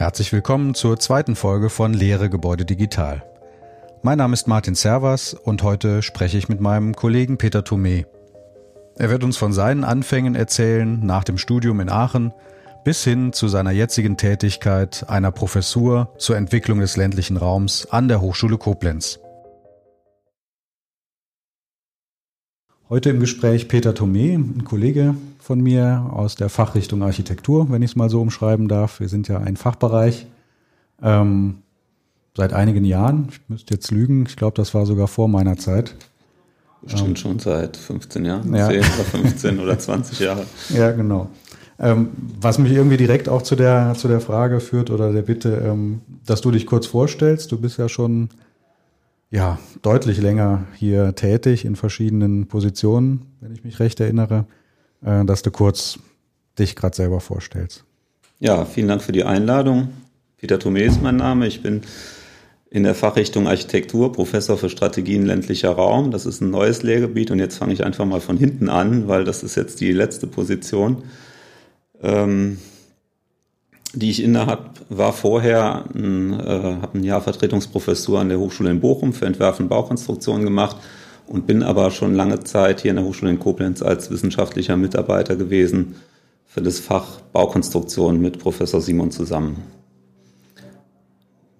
Herzlich willkommen zur zweiten Folge von Lehre Gebäude Digital. Mein Name ist Martin Servas und heute spreche ich mit meinem Kollegen Peter Thomé. Er wird uns von seinen Anfängen erzählen nach dem Studium in Aachen bis hin zu seiner jetzigen Tätigkeit einer Professur zur Entwicklung des ländlichen Raums an der Hochschule Koblenz. Heute im Gespräch Peter Thomé, ein Kollege von mir aus der Fachrichtung Architektur, wenn ich es mal so umschreiben darf. Wir sind ja ein Fachbereich ähm, seit einigen Jahren. Ich müsste jetzt lügen, ich glaube, das war sogar vor meiner Zeit. Bestimmt ähm, schon seit 15 Jahren, ja. 10 oder 15 oder 20 Jahre. Ja, genau. Ähm, was mich irgendwie direkt auch zu der, zu der Frage führt oder der Bitte, ähm, dass du dich kurz vorstellst. Du bist ja schon ja, deutlich länger hier tätig in verschiedenen Positionen, wenn ich mich recht erinnere, äh, dass du kurz dich gerade selber vorstellst. Ja, vielen Dank für die Einladung. Peter Thomé ist mein Name. Ich bin in der Fachrichtung Architektur Professor für Strategien ländlicher Raum. Das ist ein neues Lehrgebiet und jetzt fange ich einfach mal von hinten an, weil das ist jetzt die letzte Position. Ähm, die ich inne habe, war vorher, äh, habe ein Jahr Vertretungsprofessur an der Hochschule in Bochum für Entwerfen und Baukonstruktion gemacht und bin aber schon lange Zeit hier in der Hochschule in Koblenz als wissenschaftlicher Mitarbeiter gewesen für das Fach Baukonstruktion mit Professor Simon zusammen.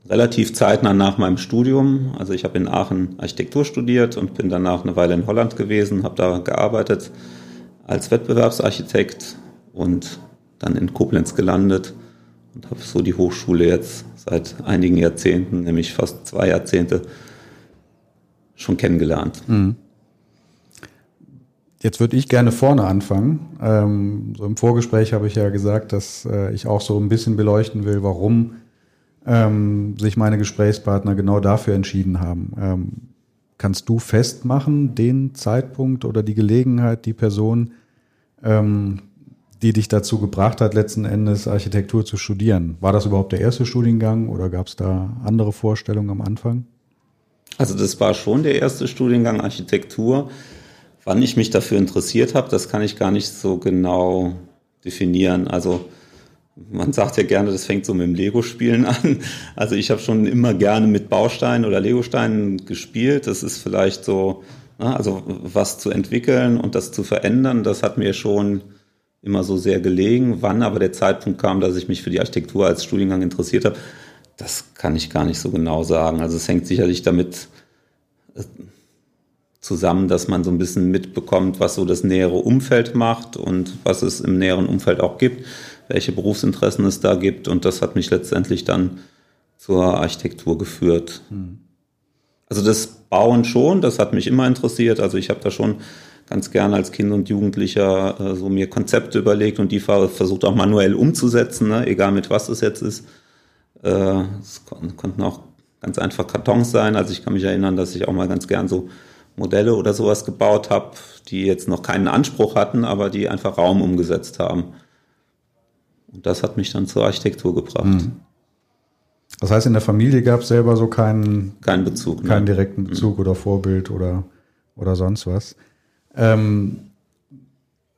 Relativ zeitnah nach meinem Studium, also ich habe in Aachen Architektur studiert und bin danach eine Weile in Holland gewesen, habe da gearbeitet als Wettbewerbsarchitekt und dann in Koblenz gelandet und habe so die Hochschule jetzt seit einigen Jahrzehnten, nämlich fast zwei Jahrzehnte, schon kennengelernt. Mhm. Jetzt würde ich gerne vorne anfangen. Ähm, so im Vorgespräch habe ich ja gesagt, dass äh, ich auch so ein bisschen beleuchten will, warum ähm, sich meine Gesprächspartner genau dafür entschieden haben. Ähm, kannst du festmachen, den Zeitpunkt oder die Gelegenheit, die Person, ähm, die dich dazu gebracht hat, letzten Endes Architektur zu studieren. War das überhaupt der erste Studiengang oder gab es da andere Vorstellungen am Anfang? Also das war schon der erste Studiengang Architektur. Wann ich mich dafür interessiert habe, das kann ich gar nicht so genau definieren. Also man sagt ja gerne, das fängt so mit dem Lego-Spielen an. Also ich habe schon immer gerne mit Bausteinen oder Lego-Steinen gespielt. Das ist vielleicht so, ne, also was zu entwickeln und das zu verändern, das hat mir schon immer so sehr gelegen. Wann aber der Zeitpunkt kam, dass ich mich für die Architektur als Studiengang interessiert habe, das kann ich gar nicht so genau sagen. Also es hängt sicherlich damit äh, zusammen, dass man so ein bisschen mitbekommt, was so das nähere Umfeld macht und was es im näheren Umfeld auch gibt, welche Berufsinteressen es da gibt. Und das hat mich letztendlich dann zur Architektur geführt. Hm. Also das Bauen schon, das hat mich immer interessiert. Also ich habe da schon ganz gerne als Kind und Jugendlicher äh, so mir Konzepte überlegt und die versucht auch manuell umzusetzen, ne? egal mit was es jetzt ist. Äh, es kon konnten auch ganz einfach Kartons sein. Also ich kann mich erinnern, dass ich auch mal ganz gern so Modelle oder sowas gebaut habe, die jetzt noch keinen Anspruch hatten, aber die einfach Raum umgesetzt haben. Und das hat mich dann zur Architektur gebracht. Mhm. Das heißt, in der Familie gab es selber so keinen, keinen Bezug, keinen ne? direkten Bezug mhm. oder Vorbild oder, oder sonst was. Ähm,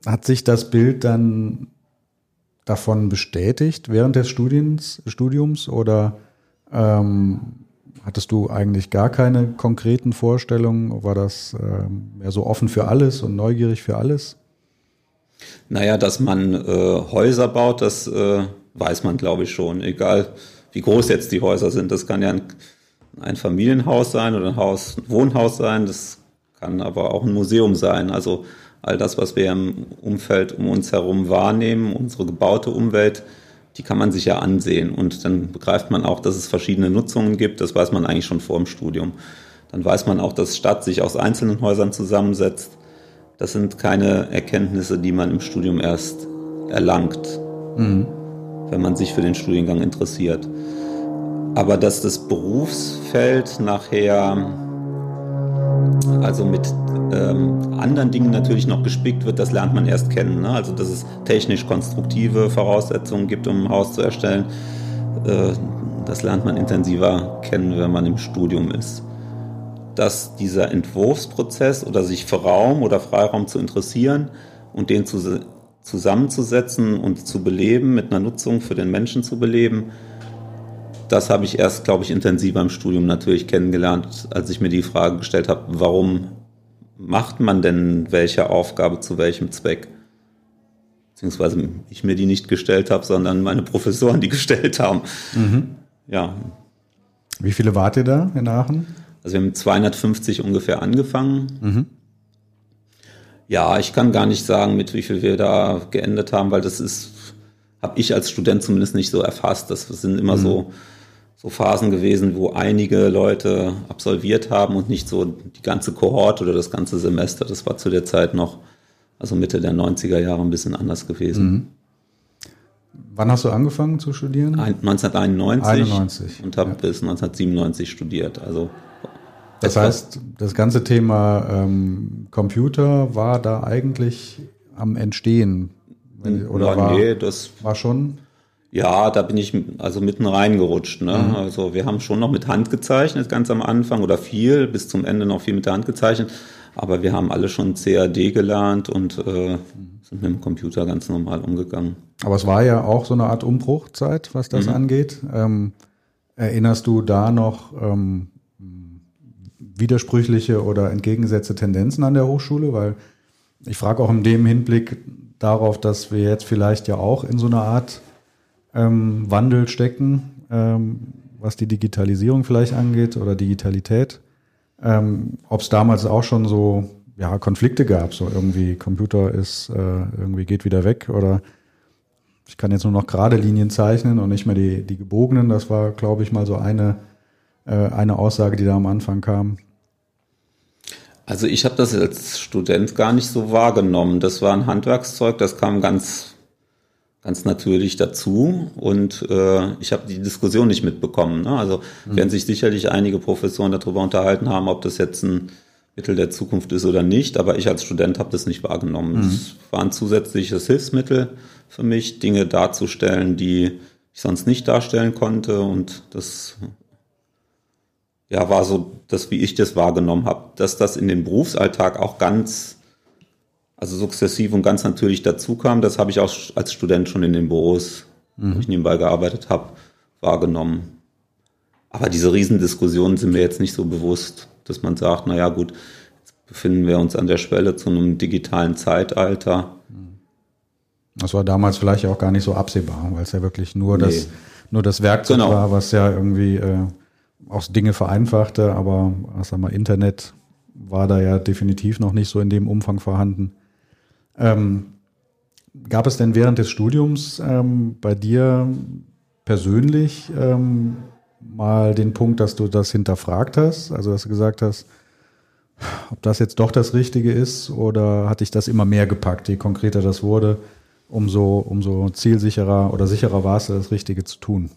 hat sich das Bild dann davon bestätigt während des Studiens, Studiums oder ähm, hattest du eigentlich gar keine konkreten Vorstellungen? War das ähm, mehr so offen für alles und neugierig für alles? Naja, dass man äh, Häuser baut, das äh, weiß man, glaube ich, schon. Egal, wie groß jetzt die Häuser sind. Das kann ja ein, ein Familienhaus sein oder ein Haus, ein Wohnhaus sein. Das kann aber auch ein Museum sein. Also all das, was wir im Umfeld um uns herum wahrnehmen, unsere gebaute Umwelt, die kann man sich ja ansehen. Und dann begreift man auch, dass es verschiedene Nutzungen gibt. Das weiß man eigentlich schon vor dem Studium. Dann weiß man auch, dass Stadt sich aus einzelnen Häusern zusammensetzt. Das sind keine Erkenntnisse, die man im Studium erst erlangt, mhm. wenn man sich für den Studiengang interessiert. Aber dass das Berufsfeld nachher also mit ähm, anderen Dingen natürlich noch gespickt wird, das lernt man erst kennen. Ne? Also dass es technisch konstruktive Voraussetzungen gibt, um ein Haus zu erstellen, äh, das lernt man intensiver kennen, wenn man im Studium ist. Dass dieser Entwurfsprozess oder sich für Raum oder Freiraum zu interessieren und den zu, zusammenzusetzen und zu beleben, mit einer Nutzung für den Menschen zu beleben, das habe ich erst, glaube ich, intensiver im Studium natürlich kennengelernt, als ich mir die Frage gestellt habe, warum macht man denn welche Aufgabe zu welchem Zweck? Beziehungsweise ich mir die nicht gestellt habe, sondern meine Professoren die gestellt haben. Mhm. Ja. Wie viele wart ihr da in Aachen? Also wir haben 250 ungefähr angefangen. Mhm. Ja, ich kann gar nicht sagen, mit wie viel wir da geendet haben, weil das ist, habe ich als Student zumindest nicht so erfasst. Das sind immer mhm. so, so Phasen gewesen, wo einige Leute absolviert haben und nicht so die ganze Kohorte oder das ganze Semester. Das war zu der Zeit noch, also Mitte der 90er Jahre, ein bisschen anders gewesen. Mhm. Wann hast du angefangen zu studieren? 1991 91, und habe ja. bis 1997 studiert. Also das heißt, das ganze Thema ähm, Computer war da eigentlich am Entstehen. Oder ja, war, nee, das war schon. Ja, da bin ich also mitten reingerutscht. Ne? Mhm. Also wir haben schon noch mit Hand gezeichnet, ganz am Anfang oder viel, bis zum Ende noch viel mit der Hand gezeichnet. Aber wir haben alle schon CAD gelernt und äh, sind mit dem Computer ganz normal umgegangen. Aber es war ja auch so eine Art Umbruchzeit, was das mhm. angeht. Ähm, erinnerst du da noch ähm, widersprüchliche oder entgegengesetzte Tendenzen an der Hochschule? Weil ich frage auch in dem Hinblick darauf, dass wir jetzt vielleicht ja auch in so einer Art ähm, Wandel stecken, ähm, was die Digitalisierung vielleicht angeht oder Digitalität. Ähm, Ob es damals auch schon so ja, Konflikte gab, so irgendwie Computer ist äh, irgendwie geht wieder weg oder ich kann jetzt nur noch gerade Linien zeichnen und nicht mehr die, die gebogenen. Das war, glaube ich, mal so eine, äh, eine Aussage, die da am Anfang kam. Also ich habe das als Student gar nicht so wahrgenommen. Das war ein Handwerkszeug, das kam ganz, ganz natürlich dazu und äh, ich habe die Diskussion nicht mitbekommen. Ne? Also mhm. werden sich sicherlich einige Professoren darüber unterhalten haben, ob das jetzt ein Mittel der Zukunft ist oder nicht, aber ich als Student habe das nicht wahrgenommen. Mhm. Es war ein zusätzliches Hilfsmittel für mich, Dinge darzustellen, die ich sonst nicht darstellen konnte und das ja, war so das, wie ich das wahrgenommen habe, dass das in den Berufsalltag auch ganz, also sukzessiv und ganz natürlich dazu kam. Das habe ich auch als Student schon in den Büros, mhm. wo ich nebenbei gearbeitet habe, wahrgenommen. Aber diese Riesendiskussionen sind mir jetzt nicht so bewusst, dass man sagt, na ja, gut, jetzt befinden wir uns an der Schwelle zu einem digitalen Zeitalter. Das war damals vielleicht auch gar nicht so absehbar, weil es ja wirklich nur nee. das, nur das Werkzeug genau. war, was ja irgendwie äh, auch Dinge vereinfachte, aber sag mal, Internet war da ja definitiv noch nicht so in dem Umfang vorhanden. Ähm, gab es denn während des Studiums ähm, bei dir persönlich ähm, mal den Punkt, dass du das hinterfragt hast? Also, dass du gesagt hast, ob das jetzt doch das Richtige ist oder hat dich das immer mehr gepackt? Je konkreter das wurde, umso, umso zielsicherer oder sicherer war es, das Richtige zu tun.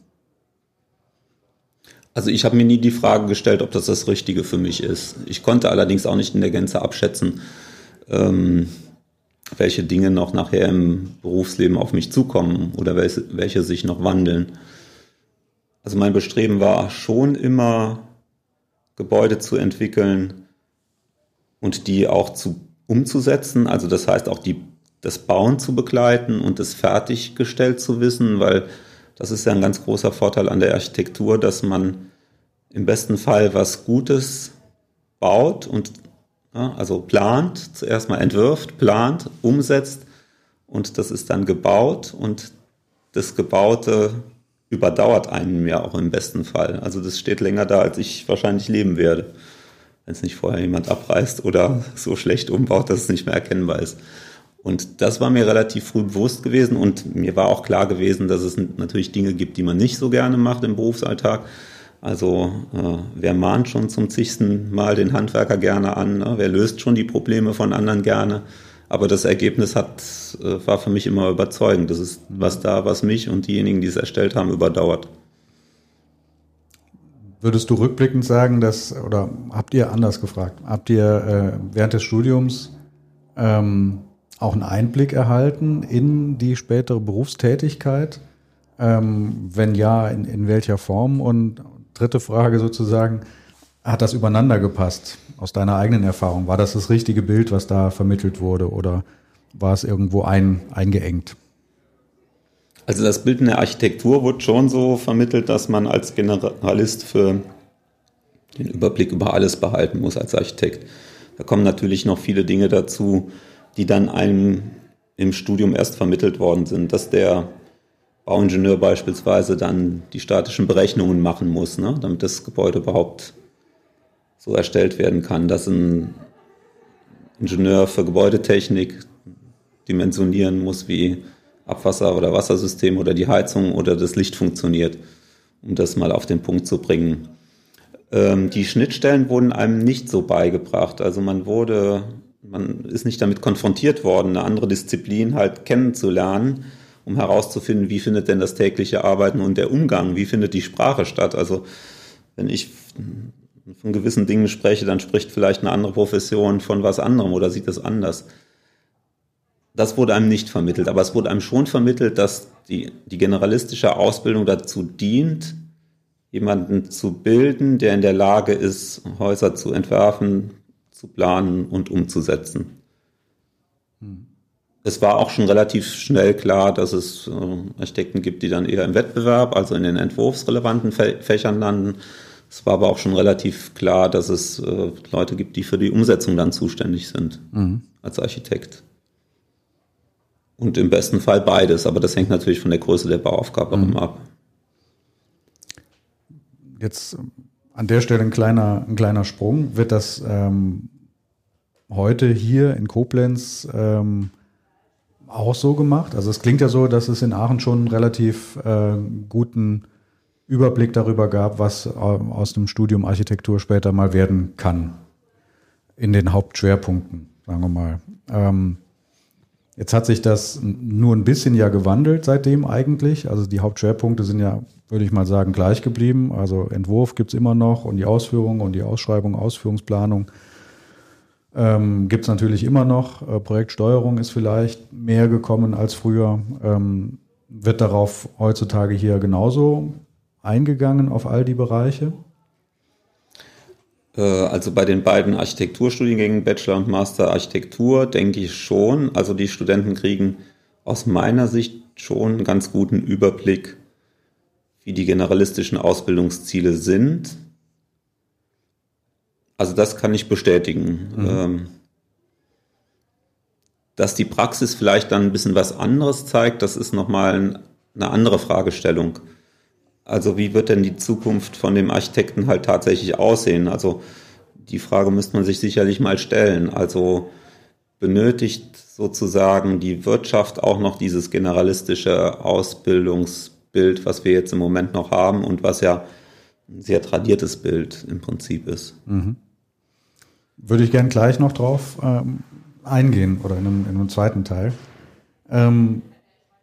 Also ich habe mir nie die Frage gestellt, ob das das Richtige für mich ist. Ich konnte allerdings auch nicht in der Gänze abschätzen, ähm, welche Dinge noch nachher im Berufsleben auf mich zukommen oder welche, welche sich noch wandeln. Also mein Bestreben war schon immer, Gebäude zu entwickeln und die auch zu umzusetzen. Also das heißt auch die, das Bauen zu begleiten und das fertiggestellt zu wissen, weil das ist ja ein ganz großer Vorteil an der Architektur, dass man im besten Fall was Gutes baut und also plant, zuerst mal entwirft, plant, umsetzt und das ist dann gebaut und das Gebaute überdauert einen ja auch im besten Fall. Also das steht länger da, als ich wahrscheinlich leben werde, wenn es nicht vorher jemand abreißt oder so schlecht umbaut, dass es nicht mehr erkennbar ist. Und das war mir relativ früh bewusst gewesen und mir war auch klar gewesen, dass es natürlich Dinge gibt, die man nicht so gerne macht im Berufsalltag. Also äh, wer mahnt schon zum zigsten Mal den Handwerker gerne an, ne? wer löst schon die Probleme von anderen gerne. Aber das Ergebnis hat, äh, war für mich immer überzeugend. Das ist was da, was mich und diejenigen, die es erstellt haben, überdauert. Würdest du rückblickend sagen, dass, oder habt ihr anders gefragt, habt ihr äh, während des Studiums ähm, auch einen Einblick erhalten in die spätere Berufstätigkeit? Ähm, wenn ja, in, in welcher Form? Und dritte Frage sozusagen, hat das übereinander gepasst aus deiner eigenen Erfahrung? War das das richtige Bild, was da vermittelt wurde oder war es irgendwo ein, eingeengt? Also das Bild in der Architektur wird schon so vermittelt, dass man als Generalist für den Überblick über alles behalten muss als Architekt. Da kommen natürlich noch viele Dinge dazu, die dann einem im Studium erst vermittelt worden sind, dass der Bauingenieur beispielsweise dann die statischen Berechnungen machen muss, ne, damit das Gebäude überhaupt so erstellt werden kann, dass ein Ingenieur für Gebäudetechnik dimensionieren muss, wie Abwasser- oder Wassersystem oder die Heizung oder das Licht funktioniert, um das mal auf den Punkt zu bringen. Ähm, die Schnittstellen wurden einem nicht so beigebracht. Also man wurde, man ist nicht damit konfrontiert worden, eine andere Disziplin halt kennenzulernen, um herauszufinden, wie findet denn das tägliche Arbeiten und der Umgang, wie findet die Sprache statt. Also wenn ich von gewissen Dingen spreche, dann spricht vielleicht eine andere Profession von was anderem oder sieht es anders. Das wurde einem nicht vermittelt, aber es wurde einem schon vermittelt, dass die, die generalistische Ausbildung dazu dient, jemanden zu bilden, der in der Lage ist, Häuser zu entwerfen, zu planen und umzusetzen. Hm. Es war auch schon relativ schnell klar, dass es äh, Architekten gibt, die dann eher im Wettbewerb, also in den entwurfsrelevanten Fächern landen. Es war aber auch schon relativ klar, dass es äh, Leute gibt, die für die Umsetzung dann zuständig sind mhm. als Architekt. Und im besten Fall beides, aber das hängt natürlich von der Größe der Bauaufgabe mhm. ab. Jetzt an der Stelle ein kleiner, ein kleiner Sprung. Wird das ähm, heute hier in Koblenz ähm, auch so gemacht? Also es klingt ja so, dass es in Aachen schon einen relativ äh, guten Überblick darüber gab, was äh, aus dem Studium Architektur später mal werden kann. In den Hauptschwerpunkten, sagen wir mal. Ähm, jetzt hat sich das nur ein bisschen ja gewandelt seitdem eigentlich. Also die Hauptschwerpunkte sind ja, würde ich mal sagen, gleich geblieben. Also Entwurf gibt's immer noch und die Ausführung und die Ausschreibung, Ausführungsplanung ähm, gibt natürlich immer noch. Äh, Projektsteuerung ist vielleicht mehr gekommen als früher. Ähm, wird darauf heutzutage hier genauso eingegangen auf all die Bereiche? Äh, also bei den beiden Architekturstudiengängen, Bachelor und Master Architektur, denke ich schon. Also die Studenten kriegen aus meiner Sicht schon einen ganz guten Überblick, wie die generalistischen Ausbildungsziele sind. Also das kann ich bestätigen. Mhm. Ähm, dass die Praxis vielleicht dann ein bisschen was anderes zeigt, das ist nochmal eine andere Fragestellung. Also wie wird denn die Zukunft von dem Architekten halt tatsächlich aussehen? Also die Frage müsste man sich sicherlich mal stellen. Also benötigt sozusagen die Wirtschaft auch noch dieses generalistische Ausbildungsbild, was wir jetzt im Moment noch haben und was ja ein sehr tradiertes Bild im Prinzip ist. Mhm. Würde ich gern gleich noch drauf ähm, eingehen oder in einem, in einem zweiten Teil. Ähm,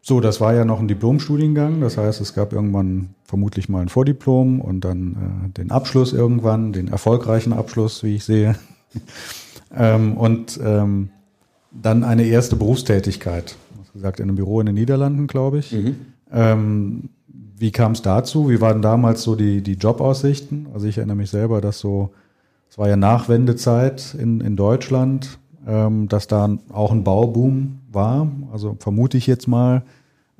so, das war ja noch ein Diplomstudiengang. Das heißt, es gab irgendwann vermutlich mal ein Vordiplom und dann äh, den Abschluss irgendwann, den erfolgreichen Abschluss, wie ich sehe. ähm, und ähm, dann eine erste Berufstätigkeit. Du gesagt, in einem Büro in den Niederlanden, glaube ich. Mhm. Ähm, wie kam es dazu? Wie waren damals so die, die Jobaussichten? Also ich erinnere mich selber, dass so, es war ja Nachwendezeit in, in Deutschland ähm, dass da auch ein Bauboom war. Also vermute ich jetzt mal,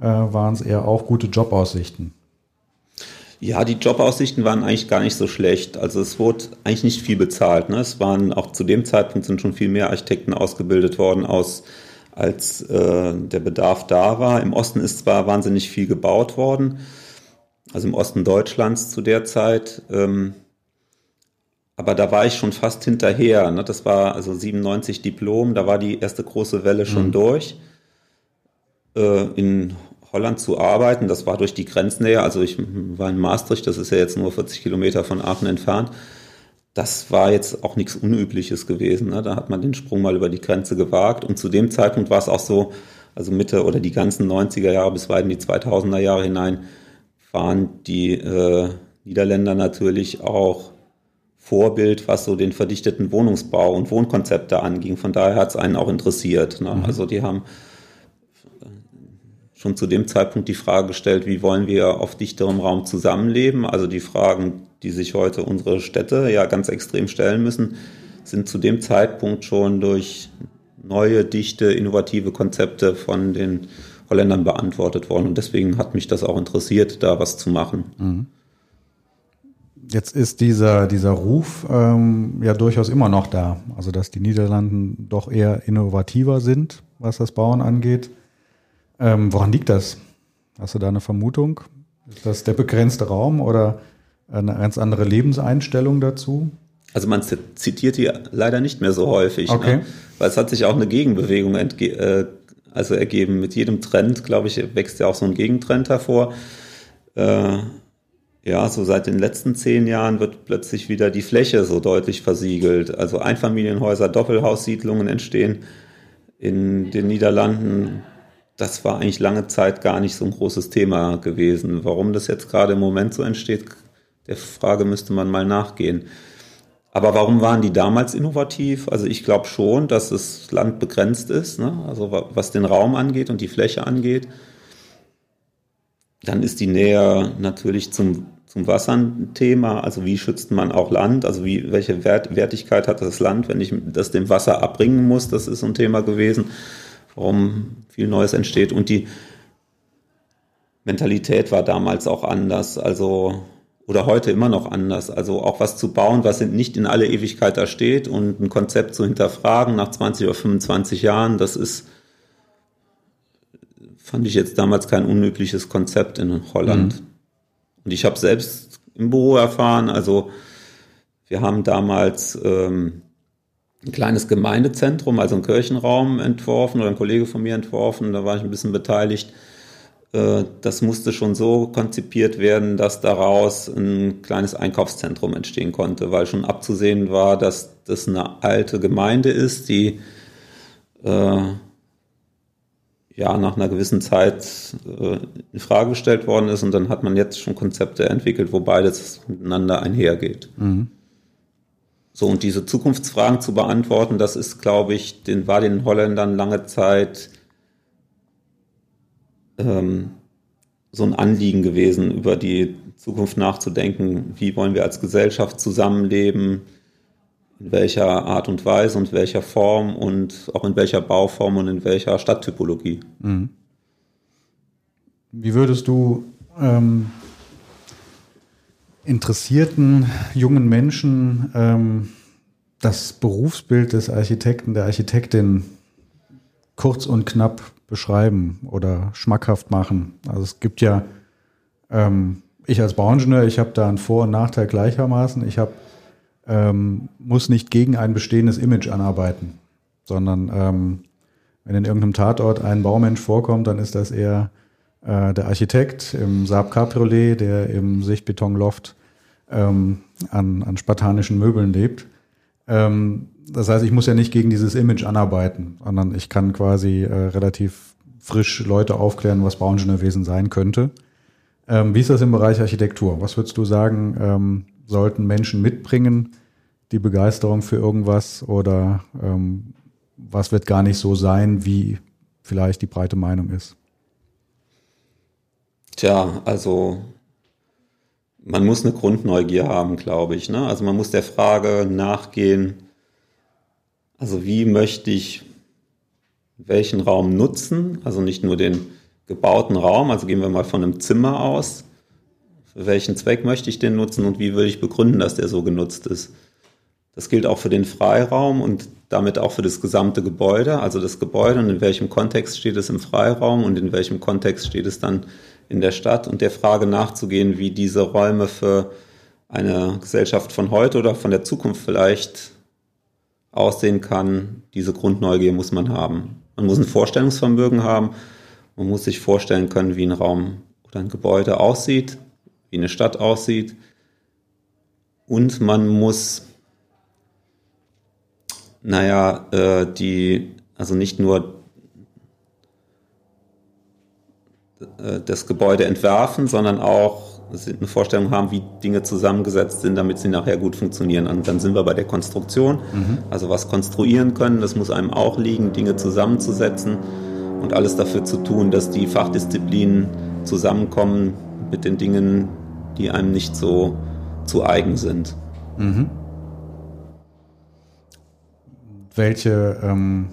äh, waren es eher auch gute Jobaussichten. Ja, die Jobaussichten waren eigentlich gar nicht so schlecht. Also es wurde eigentlich nicht viel bezahlt. Ne? Es waren auch zu dem Zeitpunkt sind schon viel mehr Architekten ausgebildet worden, aus, als äh, der Bedarf da war. Im Osten ist zwar wahnsinnig viel gebaut worden, also im Osten Deutschlands zu der Zeit. Ähm, aber da war ich schon fast hinterher. Ne? Das war also 97 Diplom, da war die erste große Welle schon mhm. durch. Äh, in Holland zu arbeiten, das war durch die Grenznähe. Also ich war in Maastricht, das ist ja jetzt nur 40 Kilometer von Aachen entfernt. Das war jetzt auch nichts Unübliches gewesen. Ne? Da hat man den Sprung mal über die Grenze gewagt. Und zu dem Zeitpunkt war es auch so, also Mitte oder die ganzen 90er Jahre bis weit in die 2000er Jahre hinein, waren die äh, Niederländer natürlich auch Vorbild, was so den verdichteten Wohnungsbau und Wohnkonzepte anging. Von daher hat es einen auch interessiert. Ne? Mhm. Also die haben schon zu dem Zeitpunkt die Frage gestellt, wie wollen wir auf dichterem Raum zusammenleben? Also die Fragen, die sich heute unsere Städte ja ganz extrem stellen müssen, sind zu dem Zeitpunkt schon durch neue, dichte, innovative Konzepte von den Holländern beantwortet worden. Und deswegen hat mich das auch interessiert, da was zu machen. Mhm. Jetzt ist dieser, dieser Ruf ähm, ja durchaus immer noch da. Also, dass die Niederlanden doch eher innovativer sind, was das Bauen angeht. Ähm, woran liegt das? Hast du da eine Vermutung? Ist das der begrenzte Raum oder eine ganz andere Lebenseinstellung dazu? Also man zitiert die leider nicht mehr so häufig, ne? okay. ne? weil es hat sich auch eine Gegenbewegung äh, also ergeben. Mit jedem Trend, glaube ich, wächst ja auch so ein Gegentrend hervor. Äh, ja, so seit den letzten zehn Jahren wird plötzlich wieder die Fläche so deutlich versiegelt. Also Einfamilienhäuser, Doppelhaussiedlungen entstehen in den Niederlanden. Das war eigentlich lange Zeit gar nicht so ein großes Thema gewesen. Warum das jetzt gerade im Moment so entsteht, der Frage müsste man mal nachgehen. Aber warum waren die damals innovativ? Also ich glaube schon, dass das Land begrenzt ist, ne? also was den Raum angeht und die Fläche angeht. Dann ist die Nähe natürlich zum, zum Wasser ein Thema. Also wie schützt man auch Land? Also wie, welche Wert, Wertigkeit hat das Land, wenn ich das dem Wasser abbringen muss? Das ist ein Thema gewesen, warum viel Neues entsteht. Und die Mentalität war damals auch anders. Also oder heute immer noch anders. Also auch was zu bauen, was nicht in alle Ewigkeit da steht und ein Konzept zu hinterfragen nach 20 oder 25 Jahren, das ist, fand ich jetzt damals kein unübliches Konzept in Holland. Mhm. Und ich habe selbst im Büro erfahren, also wir haben damals ähm, ein kleines Gemeindezentrum, also einen Kirchenraum entworfen oder ein Kollege von mir entworfen, da war ich ein bisschen beteiligt. Äh, das musste schon so konzipiert werden, dass daraus ein kleines Einkaufszentrum entstehen konnte, weil schon abzusehen war, dass das eine alte Gemeinde ist, die äh, ja nach einer gewissen Zeit äh, in Frage gestellt worden ist und dann hat man jetzt schon Konzepte entwickelt, wo beides miteinander einhergeht. Mhm. So, und diese Zukunftsfragen zu beantworten, das ist, glaube ich, den, war den Holländern lange Zeit ähm, so ein Anliegen gewesen, über die Zukunft nachzudenken. Wie wollen wir als Gesellschaft zusammenleben? In welcher Art und Weise und welcher Form und auch in welcher Bauform und in welcher Stadttypologie? Mhm. Wie würdest du ähm, interessierten jungen Menschen ähm, das Berufsbild des Architekten, der Architektin kurz und knapp beschreiben oder schmackhaft machen. Also es gibt ja, ähm, ich als Bauingenieur, ich habe da einen Vor- und Nachteil gleichermaßen. Ich habe ähm, muss nicht gegen ein bestehendes Image anarbeiten, sondern ähm, wenn in irgendeinem Tatort ein Baumensch vorkommt, dann ist das eher äh, der Architekt im Saab Cabriolet, der im Sichtbetonloft ähm, an, an spartanischen Möbeln lebt. Ähm, das heißt, ich muss ja nicht gegen dieses Image anarbeiten, sondern ich kann quasi äh, relativ frisch Leute aufklären, was Bauingenieurwesen sein könnte. Ähm, wie ist das im Bereich Architektur? Was würdest du sagen, ähm, sollten Menschen mitbringen, die Begeisterung für irgendwas oder ähm, was wird gar nicht so sein, wie vielleicht die breite Meinung ist? Tja, also man muss eine Grundneugier haben, glaube ich. Ne? Also man muss der Frage nachgehen, also wie möchte ich welchen Raum nutzen? Also nicht nur den gebauten Raum, also gehen wir mal von einem Zimmer aus. Für welchen Zweck möchte ich den nutzen und wie würde ich begründen, dass der so genutzt ist? Das gilt auch für den Freiraum und damit auch für das gesamte Gebäude. Also das Gebäude und in welchem Kontext steht es im Freiraum und in welchem Kontext steht es dann in der Stadt und der Frage nachzugehen, wie diese Räume für eine Gesellschaft von heute oder von der Zukunft vielleicht aussehen kann, diese Grundneugier muss man haben. Man muss ein Vorstellungsvermögen haben. Man muss sich vorstellen können, wie ein Raum oder ein Gebäude aussieht, wie eine Stadt aussieht. Und man muss, naja, äh, die, also nicht nur äh, das Gebäude entwerfen, sondern auch eine Vorstellung haben, wie Dinge zusammengesetzt sind, damit sie nachher gut funktionieren. Und dann sind wir bei der Konstruktion. Mhm. Also was konstruieren können, das muss einem auch liegen, Dinge zusammenzusetzen und alles dafür zu tun, dass die Fachdisziplinen zusammenkommen mit den Dingen, die einem nicht so zu eigen sind. Mhm. Welche ähm,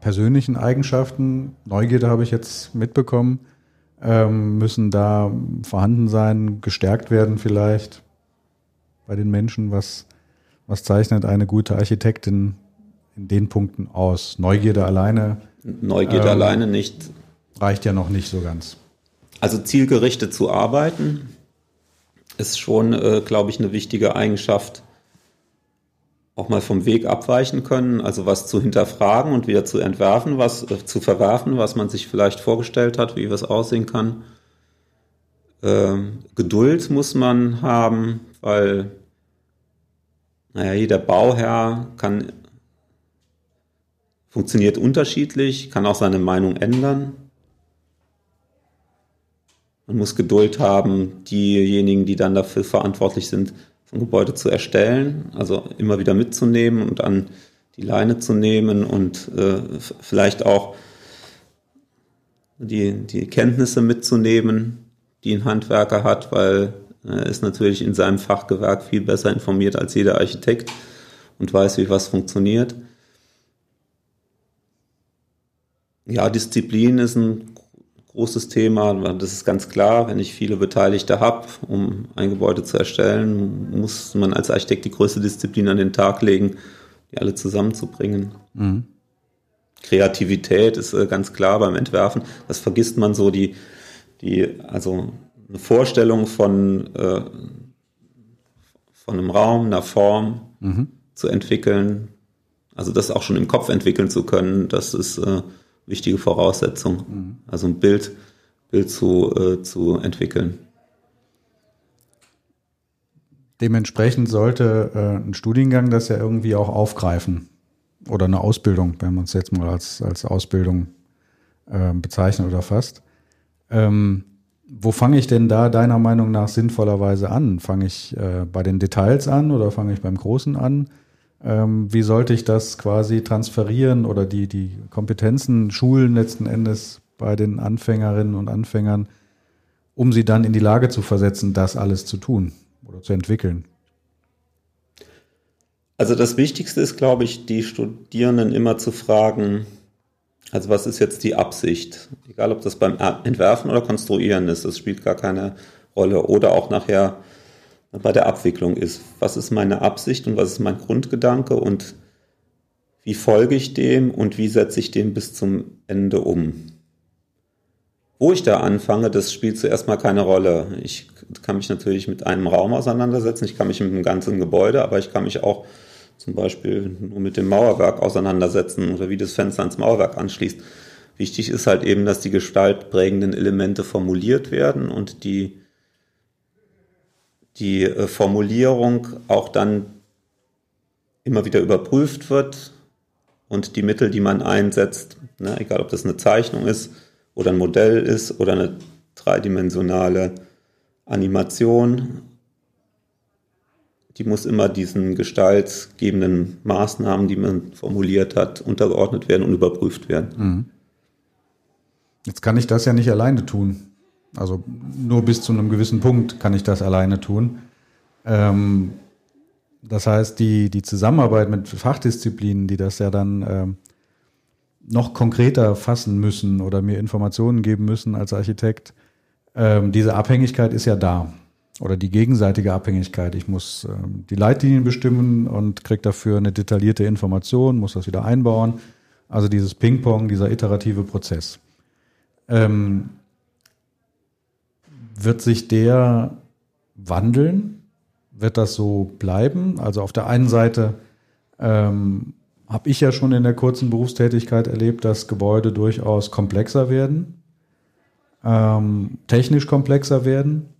persönlichen Eigenschaften, Neugierde habe ich jetzt mitbekommen, ähm, müssen da vorhanden sein, gestärkt werden vielleicht bei den Menschen? Was, was zeichnet eine gute Architektin in den Punkten aus? Neugierde alleine? Neugierde ähm, alleine nicht. Reicht ja noch nicht so ganz. Also zielgerichtet zu arbeiten ist schon, äh, glaube ich, eine wichtige Eigenschaft. Auch mal vom Weg abweichen können, also was zu hinterfragen und wieder zu entwerfen, was äh, zu verwerfen, was man sich vielleicht vorgestellt hat, wie was aussehen kann. Ähm, Geduld muss man haben, weil naja, jeder Bauherr kann funktioniert unterschiedlich, kann auch seine Meinung ändern. Man muss Geduld haben, diejenigen, die dann dafür verantwortlich sind, so ein Gebäude zu erstellen, also immer wieder mitzunehmen und an die Leine zu nehmen und äh, vielleicht auch die, die Kenntnisse mitzunehmen, die ein Handwerker hat, weil er ist natürlich in seinem Fachgewerk viel besser informiert als jeder Architekt und weiß, wie was funktioniert. Ja, Disziplin ist ein großes Thema. Das ist ganz klar. Wenn ich viele Beteiligte habe, um ein Gebäude zu erstellen, muss man als Architekt die größte Disziplin an den Tag legen, die alle zusammenzubringen. Mhm. Kreativität ist äh, ganz klar beim Entwerfen. Das vergisst man so die, die, also eine Vorstellung von, äh, von einem Raum, einer Form mhm. zu entwickeln. Also das auch schon im Kopf entwickeln zu können, das ist äh, wichtige Voraussetzung. Mhm. Also ein Bild, Bild zu, äh, zu entwickeln. Dementsprechend sollte äh, ein Studiengang das ja irgendwie auch aufgreifen. Oder eine Ausbildung, wenn man es jetzt mal als, als Ausbildung äh, bezeichnet oder fasst. Ähm, wo fange ich denn da deiner Meinung nach sinnvollerweise an? Fange ich äh, bei den Details an oder fange ich beim Großen an? Ähm, wie sollte ich das quasi transferieren oder die, die Kompetenzen schulen letzten Endes bei den Anfängerinnen und Anfängern, um sie dann in die Lage zu versetzen, das alles zu tun oder zu entwickeln? Also das Wichtigste ist, glaube ich, die Studierenden immer zu fragen, also was ist jetzt die Absicht? Egal, ob das beim Entwerfen oder Konstruieren ist, das spielt gar keine Rolle. Oder auch nachher bei der Abwicklung ist. Was ist meine Absicht und was ist mein Grundgedanke und wie folge ich dem und wie setze ich den bis zum Ende um? Wo ich da anfange, das spielt zuerst mal keine Rolle. Ich kann mich natürlich mit einem Raum auseinandersetzen, ich kann mich mit einem ganzen Gebäude, aber ich kann mich auch zum Beispiel nur mit dem Mauerwerk auseinandersetzen oder wie das Fenster ans Mauerwerk anschließt. Wichtig ist halt eben, dass die gestaltprägenden Elemente formuliert werden und die, die äh, Formulierung auch dann immer wieder überprüft wird und die Mittel, die man einsetzt, ne, egal ob das eine Zeichnung ist oder ein Modell ist oder eine dreidimensionale Animation die muss immer diesen gestaltgebenden Maßnahmen, die man formuliert hat, untergeordnet werden und überprüft werden. Mhm. Jetzt kann ich das ja nicht alleine tun. Also nur bis zu einem gewissen Punkt kann ich das alleine tun. Ähm, das heißt, die, die Zusammenarbeit mit Fachdisziplinen, die das ja dann ähm, noch konkreter fassen müssen oder mir Informationen geben müssen als Architekt, ähm, diese Abhängigkeit ist ja da oder die gegenseitige Abhängigkeit. Ich muss ähm, die Leitlinien bestimmen und kriege dafür eine detaillierte Information, muss das wieder einbauen. Also dieses Ping-Pong, dieser iterative Prozess. Ähm, wird sich der wandeln? Wird das so bleiben? Also auf der einen Seite ähm, habe ich ja schon in der kurzen Berufstätigkeit erlebt, dass Gebäude durchaus komplexer werden, ähm, technisch komplexer werden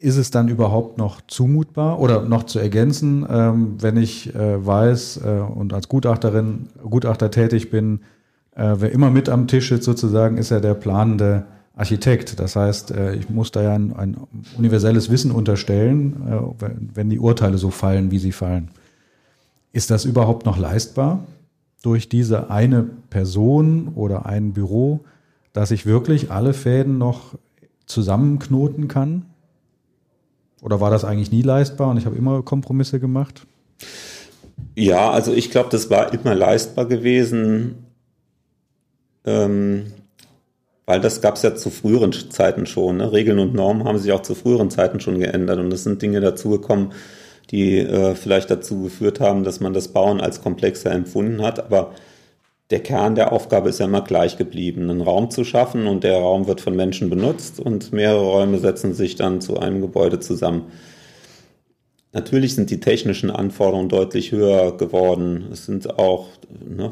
ist es dann überhaupt noch zumutbar oder noch zu ergänzen, ähm, wenn ich äh, weiß äh, und als Gutachterin, Gutachter tätig bin, äh, wer immer mit am Tisch sitzt sozusagen, ist ja der planende Architekt. Das heißt, äh, ich muss da ja ein, ein universelles Wissen unterstellen, äh, wenn die Urteile so fallen, wie sie fallen. Ist das überhaupt noch leistbar durch diese eine Person oder ein Büro, dass ich wirklich alle Fäden noch zusammenknoten kann? Oder war das eigentlich nie leistbar und ich habe immer Kompromisse gemacht? Ja, also ich glaube, das war immer leistbar gewesen, ähm, weil das gab es ja zu früheren Zeiten schon. Ne? Regeln und Normen haben sich auch zu früheren Zeiten schon geändert und es sind Dinge dazugekommen, die äh, vielleicht dazu geführt haben, dass man das Bauen als komplexer empfunden hat. Aber der Kern der Aufgabe ist ja immer gleich geblieben, einen Raum zu schaffen und der Raum wird von Menschen benutzt und mehrere Räume setzen sich dann zu einem Gebäude zusammen. Natürlich sind die technischen Anforderungen deutlich höher geworden. Es sind auch ne,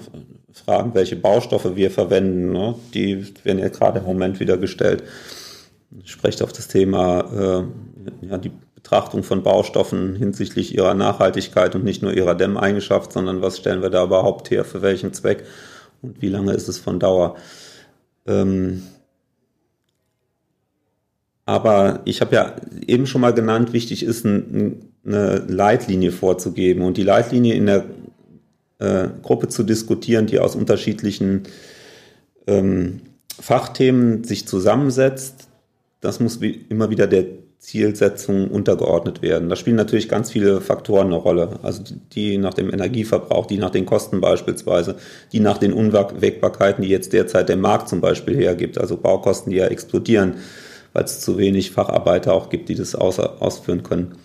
Fragen, welche Baustoffe wir verwenden. Ne, die werden ja gerade im Moment wieder gestellt. Ich spreche auf das Thema äh, ja, die Betrachtung von Baustoffen hinsichtlich ihrer Nachhaltigkeit und nicht nur ihrer Dämmeigenschaft, sondern was stellen wir da überhaupt her, für welchen Zweck und wie lange ist es von Dauer. Ähm, aber ich habe ja eben schon mal genannt, wichtig ist, ein, eine Leitlinie vorzugeben und die Leitlinie in der äh, Gruppe zu diskutieren, die aus unterschiedlichen ähm, Fachthemen sich zusammensetzt. Das muss wie immer wieder der Zielsetzung untergeordnet werden. Da spielen natürlich ganz viele Faktoren eine Rolle. Also die nach dem Energieverbrauch, die nach den Kosten beispielsweise, die nach den Unwägbarkeiten, die jetzt derzeit der Markt zum Beispiel hergibt, also Baukosten, die ja explodieren weil es zu wenig Facharbeiter auch gibt, die das aus, ausführen können.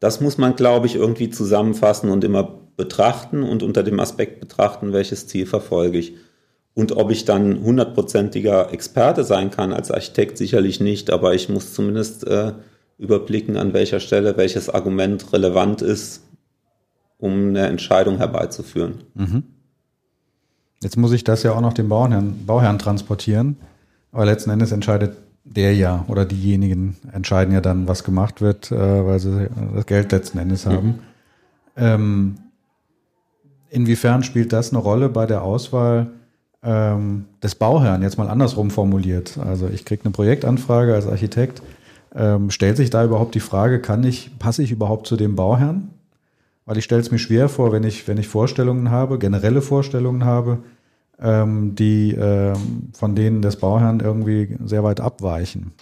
Das muss man, glaube ich, irgendwie zusammenfassen und immer betrachten und unter dem Aspekt betrachten, welches Ziel verfolge ich. Und ob ich dann hundertprozentiger Experte sein kann als Architekt, sicherlich nicht, aber ich muss zumindest äh, überblicken, an welcher Stelle welches Argument relevant ist, um eine Entscheidung herbeizuführen. Mhm. Jetzt muss ich das ja auch noch dem Bauherrn, Bauherrn transportieren, aber letzten Endes entscheidet der ja oder diejenigen entscheiden ja dann, was gemacht wird, äh, weil sie das Geld letzten Endes haben. Mhm. Ähm, inwiefern spielt das eine Rolle bei der Auswahl ähm, des Bauherrn? Jetzt mal andersrum formuliert. Also ich kriege eine Projektanfrage als Architekt. Ähm, stellt sich da überhaupt die Frage, kann ich, passe ich überhaupt zu dem Bauherrn? Weil ich stelle es mir schwer vor, wenn ich, wenn ich Vorstellungen habe, generelle Vorstellungen habe, ähm, die ähm, von denen des Bauherrn irgendwie sehr weit abweichen?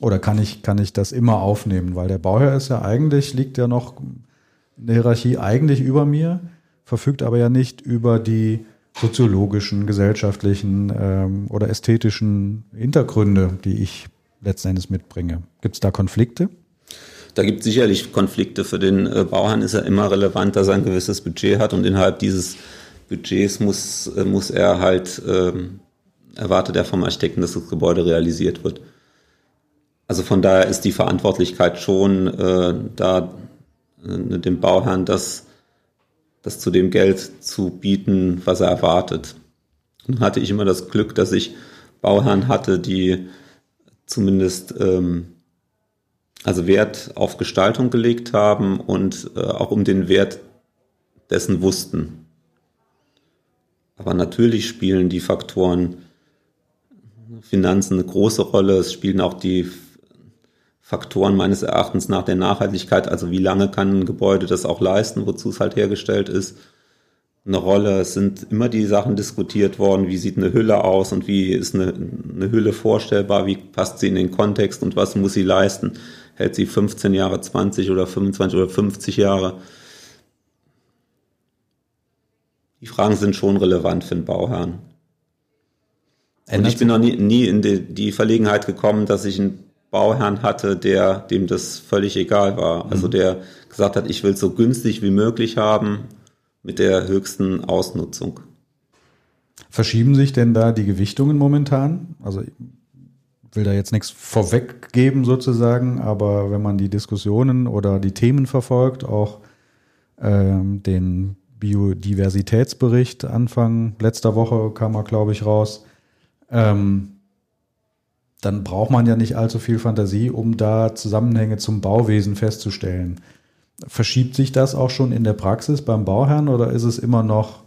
Oder kann ich, kann ich das immer aufnehmen? Weil der Bauherr ist ja eigentlich, liegt ja noch in der Hierarchie eigentlich über mir, verfügt aber ja nicht über die soziologischen, gesellschaftlichen ähm, oder ästhetischen Hintergründe, die ich letzten Endes mitbringe. Gibt es da Konflikte? Da gibt es sicherlich Konflikte. Für den äh, Bauherrn ist ja immer relevant, dass er ein gewisses Budget hat und innerhalb dieses Budgets muss, äh, muss er halt, ähm, erwartet er vom Architekten, dass das Gebäude realisiert wird. Also von daher ist die Verantwortlichkeit schon äh, da, äh, dem Bauherrn das, das zu dem Geld zu bieten, was er erwartet. Nun hatte ich immer das Glück, dass ich Bauherren hatte, die zumindest ähm, also Wert auf Gestaltung gelegt haben und äh, auch um den Wert dessen wussten. Aber natürlich spielen die Faktoren Finanzen eine große Rolle. Es spielen auch die Faktoren meines Erachtens nach der Nachhaltigkeit, also wie lange kann ein Gebäude das auch leisten, wozu es halt hergestellt ist, eine Rolle. Es sind immer die Sachen diskutiert worden, wie sieht eine Hülle aus und wie ist eine, eine Hülle vorstellbar, wie passt sie in den Kontext und was muss sie leisten. Hält sie 15 Jahre, 20 oder 25 oder 50 Jahre? die Fragen sind schon relevant für den Bauherrn. Und ich bin noch nie, nie in die, die, Verlegenheit gekommen, dass ich einen Bauherrn hatte, der dem das völlig egal war. Also mhm. der gesagt hat, ich will es so günstig wie möglich haben mit der höchsten Ausnutzung. Verschieben sich denn da die Gewichtungen momentan? Also ich will da jetzt nichts vorweggeben sozusagen, aber wenn man die Diskussionen oder die Themen verfolgt, auch ähm, den Biodiversitätsbericht Anfang letzter Woche kam er, glaube ich, raus. Ähm, dann braucht man ja nicht allzu viel Fantasie, um da Zusammenhänge zum Bauwesen festzustellen. Verschiebt sich das auch schon in der Praxis beim Bauherrn oder ist es immer noch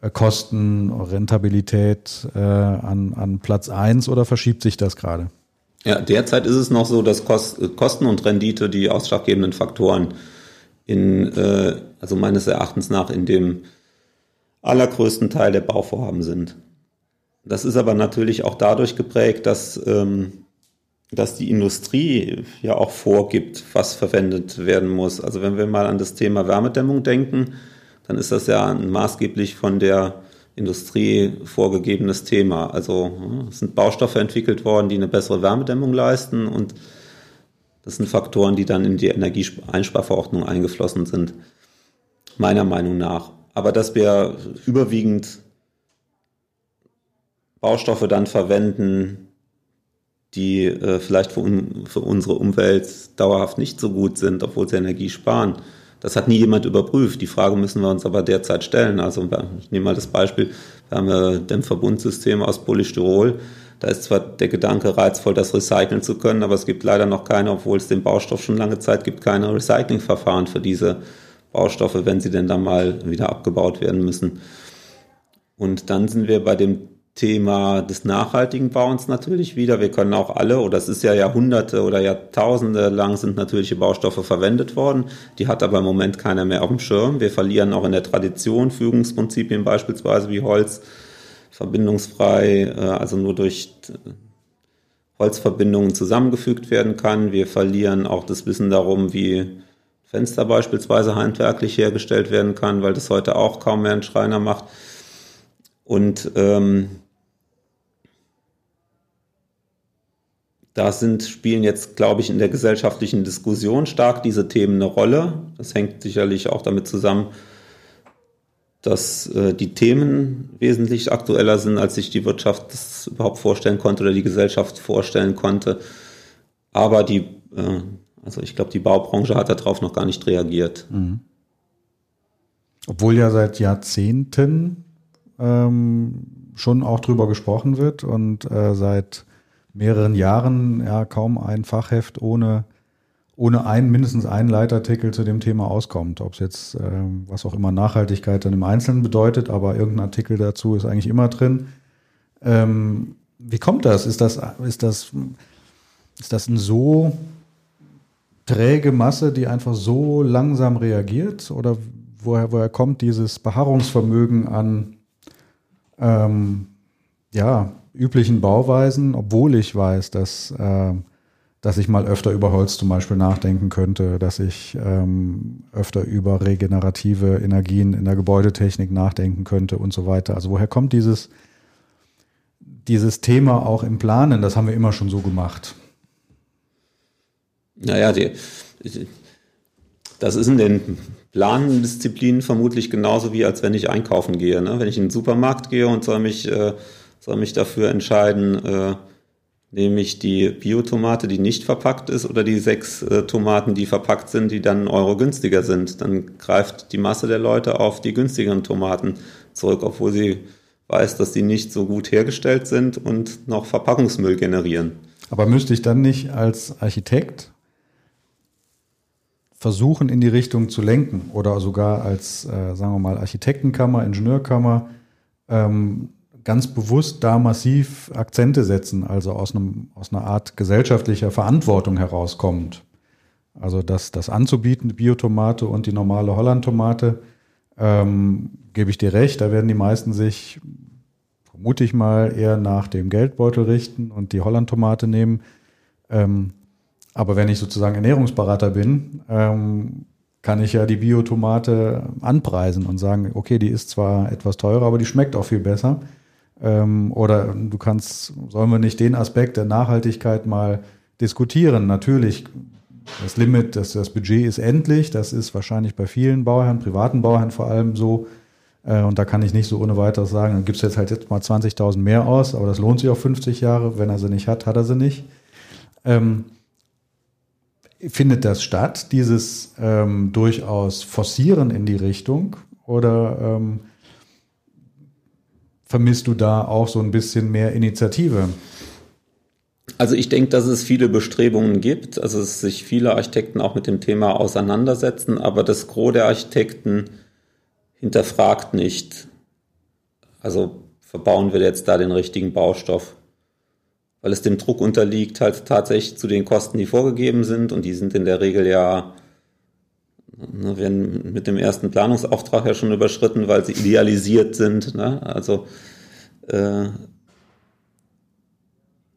äh, Kosten, Rentabilität äh, an, an Platz eins oder verschiebt sich das gerade? Ja, derzeit ist es noch so, dass Kosten und Rendite die ausschlaggebenden Faktoren in, äh, also meines Erachtens nach in dem allergrößten Teil der Bauvorhaben sind. Das ist aber natürlich auch dadurch geprägt, dass ähm, dass die Industrie ja auch vorgibt, was verwendet werden muss. Also wenn wir mal an das Thema Wärmedämmung denken, dann ist das ja ein maßgeblich von der Industrie vorgegebenes Thema. Also es sind Baustoffe entwickelt worden, die eine bessere Wärmedämmung leisten und das sind Faktoren, die dann in die Energieeinsparverordnung eingeflossen sind, meiner Meinung nach. Aber dass wir überwiegend Baustoffe dann verwenden, die äh, vielleicht für, un für unsere Umwelt dauerhaft nicht so gut sind, obwohl sie Energie sparen, das hat nie jemand überprüft. Die Frage müssen wir uns aber derzeit stellen. Also ich nehme mal das Beispiel, wir haben ein Dämmverbundsystem aus Polystyrol. Da ist zwar der Gedanke reizvoll, das recyceln zu können, aber es gibt leider noch keine, obwohl es den Baustoff schon lange Zeit gibt, keine Recyclingverfahren für diese Baustoffe, wenn sie denn dann mal wieder abgebaut werden müssen. Und dann sind wir bei dem Thema des nachhaltigen Bauens natürlich wieder. Wir können auch alle, oder es ist ja Jahrhunderte oder Jahrtausende lang sind natürliche Baustoffe verwendet worden. Die hat aber im Moment keiner mehr auf dem Schirm. Wir verlieren auch in der Tradition Fügungsprinzipien beispielsweise wie Holz, verbindungsfrei, äh, also nur durch äh, Holzverbindungen zusammengefügt werden kann. Wir verlieren auch das Wissen darum, wie Fenster beispielsweise handwerklich hergestellt werden kann, weil das heute auch kaum mehr ein Schreiner macht. Und ähm, Da sind, spielen jetzt, glaube ich, in der gesellschaftlichen Diskussion stark diese Themen eine Rolle. Das hängt sicherlich auch damit zusammen, dass äh, die Themen wesentlich aktueller sind, als sich die Wirtschaft das überhaupt vorstellen konnte oder die Gesellschaft vorstellen konnte. Aber die, äh, also ich glaube, die Baubranche hat darauf noch gar nicht reagiert. Mhm. Obwohl ja seit Jahrzehnten ähm, schon auch drüber gesprochen wird und äh, seit mehreren Jahren ja kaum ein Fachheft ohne, ohne einen, mindestens einen Leitartikel zu dem Thema auskommt. Ob es jetzt, äh, was auch immer Nachhaltigkeit dann im Einzelnen bedeutet, aber irgendein Artikel dazu ist eigentlich immer drin. Ähm, wie kommt das? Ist das, ist das, ist das ein so träge Masse, die einfach so langsam reagiert? Oder woher, woher kommt dieses Beharrungsvermögen an, ähm, ja, üblichen Bauweisen, obwohl ich weiß, dass, äh, dass ich mal öfter über Holz zum Beispiel nachdenken könnte, dass ich ähm, öfter über regenerative Energien in der Gebäudetechnik nachdenken könnte und so weiter. Also woher kommt dieses, dieses Thema auch im Planen? Das haben wir immer schon so gemacht. Naja, die, das ist in den Planendisziplinen vermutlich genauso wie als wenn ich einkaufen gehe. Ne? Wenn ich in den Supermarkt gehe und soll mich äh, soll mich dafür entscheiden, äh, nehme ich die Biotomate, die nicht verpackt ist, oder die sechs äh, Tomaten, die verpackt sind, die dann einen Euro günstiger sind. Dann greift die Masse der Leute auf die günstigeren Tomaten zurück, obwohl sie weiß, dass die nicht so gut hergestellt sind und noch Verpackungsmüll generieren. Aber müsste ich dann nicht als Architekt versuchen, in die Richtung zu lenken oder sogar als, äh, sagen wir mal, Architektenkammer, Ingenieurkammer ähm, ganz bewusst da massiv Akzente setzen, also aus, einem, aus einer Art gesellschaftlicher Verantwortung herauskommt. Also das, das anzubieten, die Biotomate und die normale Hollandtomate, ähm, gebe ich dir recht, da werden die meisten sich, vermute ich mal, eher nach dem Geldbeutel richten und die Hollandtomate nehmen. Ähm, aber wenn ich sozusagen Ernährungsberater bin, ähm, kann ich ja die Biotomate anpreisen und sagen, okay, die ist zwar etwas teurer, aber die schmeckt auch viel besser. Ähm, oder du kannst, sollen wir nicht den Aspekt der Nachhaltigkeit mal diskutieren? Natürlich, das Limit, das, das Budget ist endlich. Das ist wahrscheinlich bei vielen Bauherren, privaten Bauherren vor allem so. Äh, und da kann ich nicht so ohne weiteres sagen, dann gibst du jetzt halt jetzt mal 20.000 mehr aus, aber das lohnt sich auf 50 Jahre. Wenn er sie nicht hat, hat er sie nicht. Ähm, findet das statt, dieses ähm, durchaus Forcieren in die Richtung? Oder ähm, vermisst du da auch so ein bisschen mehr Initiative? Also ich denke, dass es viele Bestrebungen gibt, also dass sich viele Architekten auch mit dem Thema auseinandersetzen, aber das Gros der Architekten hinterfragt nicht, also verbauen wir jetzt da den richtigen Baustoff, weil es dem Druck unterliegt, halt tatsächlich zu den Kosten, die vorgegeben sind und die sind in der Regel ja Ne, werden mit dem ersten Planungsauftrag ja schon überschritten, weil sie idealisiert sind. Ne? Also äh,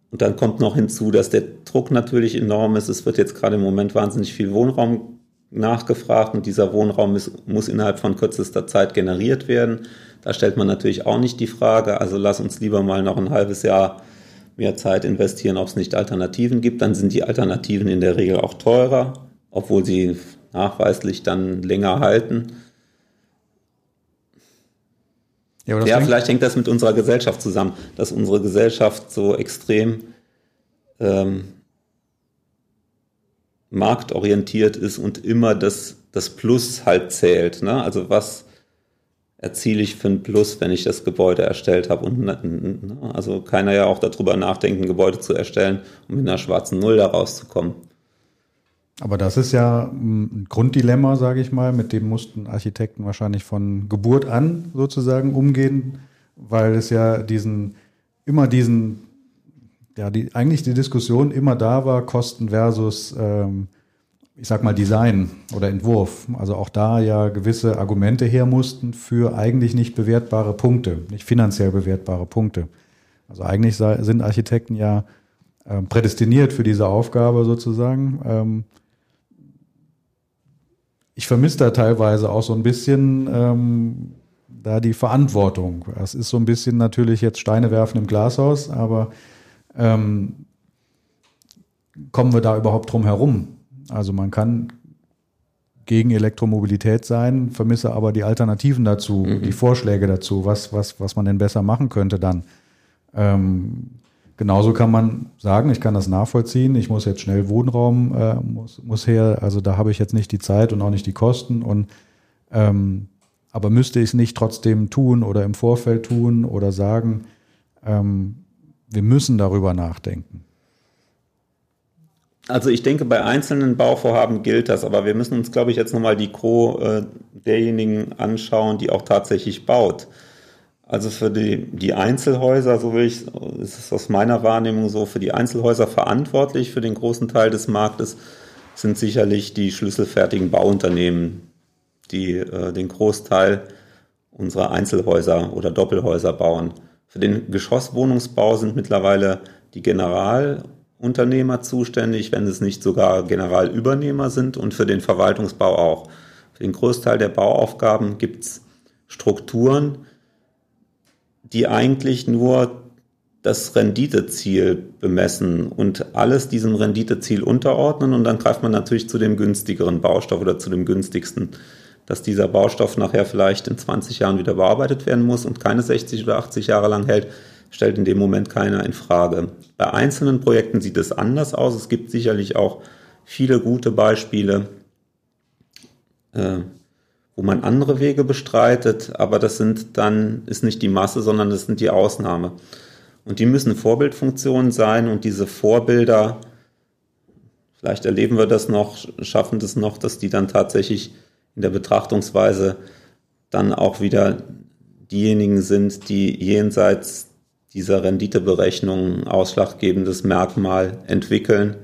und dann kommt noch hinzu, dass der Druck natürlich enorm ist. Es wird jetzt gerade im Moment wahnsinnig viel Wohnraum nachgefragt und dieser Wohnraum ist, muss innerhalb von kürzester Zeit generiert werden. Da stellt man natürlich auch nicht die Frage, also lass uns lieber mal noch ein halbes Jahr mehr Zeit investieren, ob es nicht Alternativen gibt. Dann sind die Alternativen in der Regel auch teurer, obwohl sie nachweislich dann länger halten. Ja, ja vielleicht hängt das mit unserer Gesellschaft zusammen, dass unsere Gesellschaft so extrem ähm, marktorientiert ist und immer das, das Plus halt zählt. Ne? Also was erziele ich für ein Plus, wenn ich das Gebäude erstellt habe? Und ne, ne, also keiner ja auch darüber nachdenkt, ein Gebäude zu erstellen, um mit einer schwarzen Null da rauszukommen. Aber das ist ja ein Grunddilemma, sage ich mal, mit dem mussten Architekten wahrscheinlich von Geburt an sozusagen umgehen, weil es ja diesen, immer diesen, ja, die, eigentlich die Diskussion immer da war, Kosten versus, ähm, ich sag mal, Design oder Entwurf. Also auch da ja gewisse Argumente her mussten für eigentlich nicht bewertbare Punkte, nicht finanziell bewertbare Punkte. Also eigentlich sind Architekten ja äh, prädestiniert für diese Aufgabe sozusagen. Ähm, ich vermisse da teilweise auch so ein bisschen ähm, da die Verantwortung. Es ist so ein bisschen natürlich jetzt Steine werfen im Glashaus, aber ähm, kommen wir da überhaupt drum herum? Also man kann gegen Elektromobilität sein, vermisse aber die Alternativen dazu, mhm. die Vorschläge dazu, was, was, was man denn besser machen könnte dann. Ähm, Genauso kann man sagen, ich kann das nachvollziehen, ich muss jetzt schnell Wohnraum äh, muss, muss her, also da habe ich jetzt nicht die Zeit und auch nicht die Kosten und ähm, aber müsste ich es nicht trotzdem tun oder im Vorfeld tun oder sagen, ähm, wir müssen darüber nachdenken. Also ich denke, bei einzelnen Bauvorhaben gilt das, aber wir müssen uns, glaube ich, jetzt nochmal die Gros äh, derjenigen anschauen, die auch tatsächlich baut. Also für die, die Einzelhäuser, so will ich, ist es aus meiner Wahrnehmung so, für die Einzelhäuser verantwortlich für den großen Teil des Marktes sind sicherlich die schlüsselfertigen Bauunternehmen, die äh, den Großteil unserer Einzelhäuser oder Doppelhäuser bauen. Für den Geschosswohnungsbau sind mittlerweile die Generalunternehmer zuständig, wenn es nicht sogar Generalübernehmer sind und für den Verwaltungsbau auch. Für den Großteil der Bauaufgaben gibt es Strukturen, die eigentlich nur das Renditeziel bemessen und alles diesem Renditeziel unterordnen und dann greift man natürlich zu dem günstigeren Baustoff oder zu dem günstigsten, dass dieser Baustoff nachher vielleicht in 20 Jahren wieder bearbeitet werden muss und keine 60 oder 80 Jahre lang hält, stellt in dem Moment keiner in Frage. Bei einzelnen Projekten sieht es anders aus. Es gibt sicherlich auch viele gute Beispiele, äh, wo man andere Wege bestreitet, aber das sind dann, ist nicht die Masse, sondern das sind die Ausnahme. Und die müssen Vorbildfunktionen sein und diese Vorbilder, vielleicht erleben wir das noch, schaffen das noch, dass die dann tatsächlich in der Betrachtungsweise dann auch wieder diejenigen sind, die jenseits dieser Renditeberechnung ausschlaggebendes Merkmal entwickeln,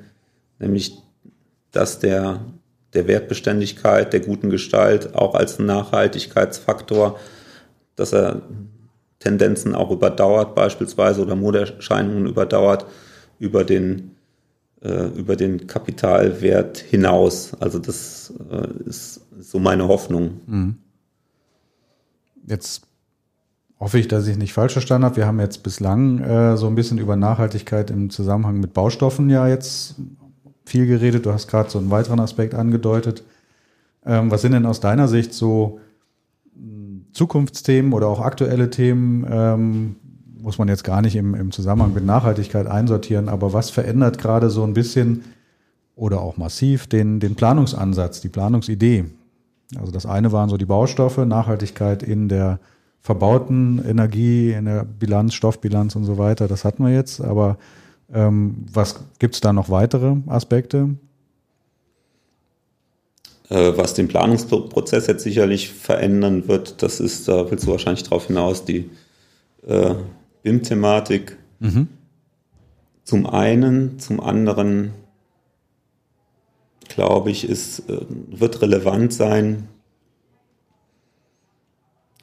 nämlich dass der der Wertbeständigkeit, der guten Gestalt, auch als Nachhaltigkeitsfaktor, dass er Tendenzen auch überdauert beispielsweise oder Modeerscheinungen überdauert über den, äh, über den Kapitalwert hinaus. Also das äh, ist so meine Hoffnung. Mhm. Jetzt hoffe ich, dass ich nicht falsch verstanden habe. Wir haben jetzt bislang äh, so ein bisschen über Nachhaltigkeit im Zusammenhang mit Baustoffen ja jetzt viel geredet. Du hast gerade so einen weiteren Aspekt angedeutet. Ähm, was sind denn aus deiner Sicht so hm, Zukunftsthemen oder auch aktuelle Themen? Ähm, muss man jetzt gar nicht im, im Zusammenhang mit Nachhaltigkeit einsortieren, aber was verändert gerade so ein bisschen oder auch massiv den, den Planungsansatz, die Planungsidee? Also das eine waren so die Baustoffe, Nachhaltigkeit in der verbauten Energie, in der Bilanz, Stoffbilanz und so weiter. Das hatten wir jetzt, aber ähm, was gibt es da noch weitere Aspekte? Äh, was den Planungsprozess jetzt sicherlich verändern wird, das ist, da willst du wahrscheinlich darauf hinaus, die äh, BIM-Thematik. Mhm. Zum einen, zum anderen glaube ich, es äh, wird relevant sein,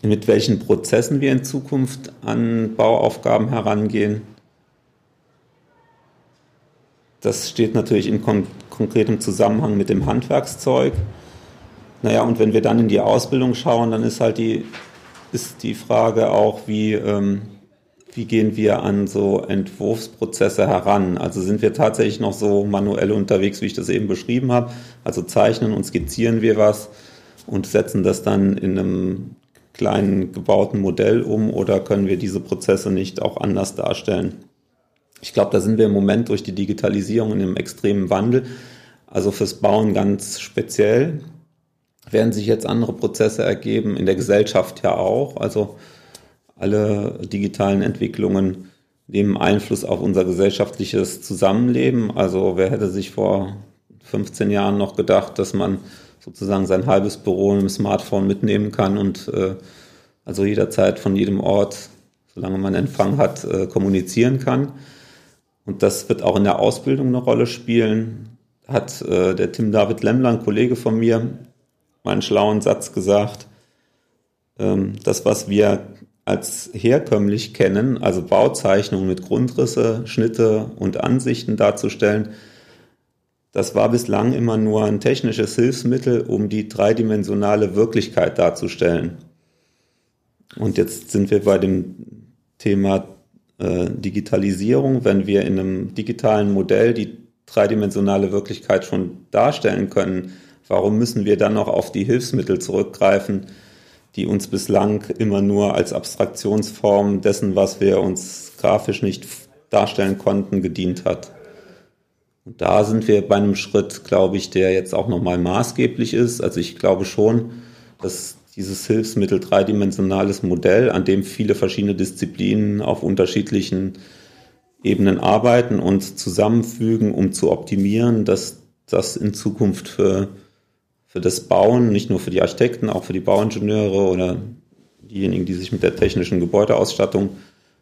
mit welchen Prozessen wir in Zukunft an Bauaufgaben herangehen. Das steht natürlich in kon konkretem Zusammenhang mit dem Handwerkszeug. Naja, und wenn wir dann in die Ausbildung schauen, dann ist halt die, ist die Frage auch, wie, ähm, wie gehen wir an so Entwurfsprozesse heran? Also sind wir tatsächlich noch so manuell unterwegs, wie ich das eben beschrieben habe? Also zeichnen und skizzieren wir was und setzen das dann in einem kleinen gebauten Modell um oder können wir diese Prozesse nicht auch anders darstellen? Ich glaube, da sind wir im Moment durch die Digitalisierung in einem extremen Wandel. Also fürs Bauen ganz speziell werden sich jetzt andere Prozesse ergeben, in der Gesellschaft ja auch. Also alle digitalen Entwicklungen nehmen Einfluss auf unser gesellschaftliches Zusammenleben. Also wer hätte sich vor 15 Jahren noch gedacht, dass man sozusagen sein halbes Büro im Smartphone mitnehmen kann und äh, also jederzeit von jedem Ort, solange man Empfang hat, äh, kommunizieren kann. Und das wird auch in der Ausbildung eine Rolle spielen. Hat äh, der Tim David Lemmler, ein Kollege von mir, mal einen schlauen Satz gesagt. Ähm, das, was wir als herkömmlich kennen, also Bauzeichnungen mit Grundrisse, Schnitte und Ansichten darzustellen, das war bislang immer nur ein technisches Hilfsmittel, um die dreidimensionale Wirklichkeit darzustellen. Und jetzt sind wir bei dem Thema äh, Digitalisierung, wenn wir in einem digitalen Modell die dreidimensionale Wirklichkeit schon darstellen können, warum müssen wir dann noch auf die Hilfsmittel zurückgreifen, die uns bislang immer nur als Abstraktionsform dessen, was wir uns grafisch nicht darstellen konnten, gedient hat. Und da sind wir bei einem Schritt, glaube ich, der jetzt auch nochmal maßgeblich ist. Also ich glaube schon, dass dieses Hilfsmittel dreidimensionales Modell, an dem viele verschiedene Disziplinen auf unterschiedlichen Ebenen arbeiten und zusammenfügen, um zu optimieren, dass das in Zukunft für, für das Bauen, nicht nur für die Architekten, auch für die Bauingenieure oder diejenigen, die sich mit der technischen Gebäudeausstattung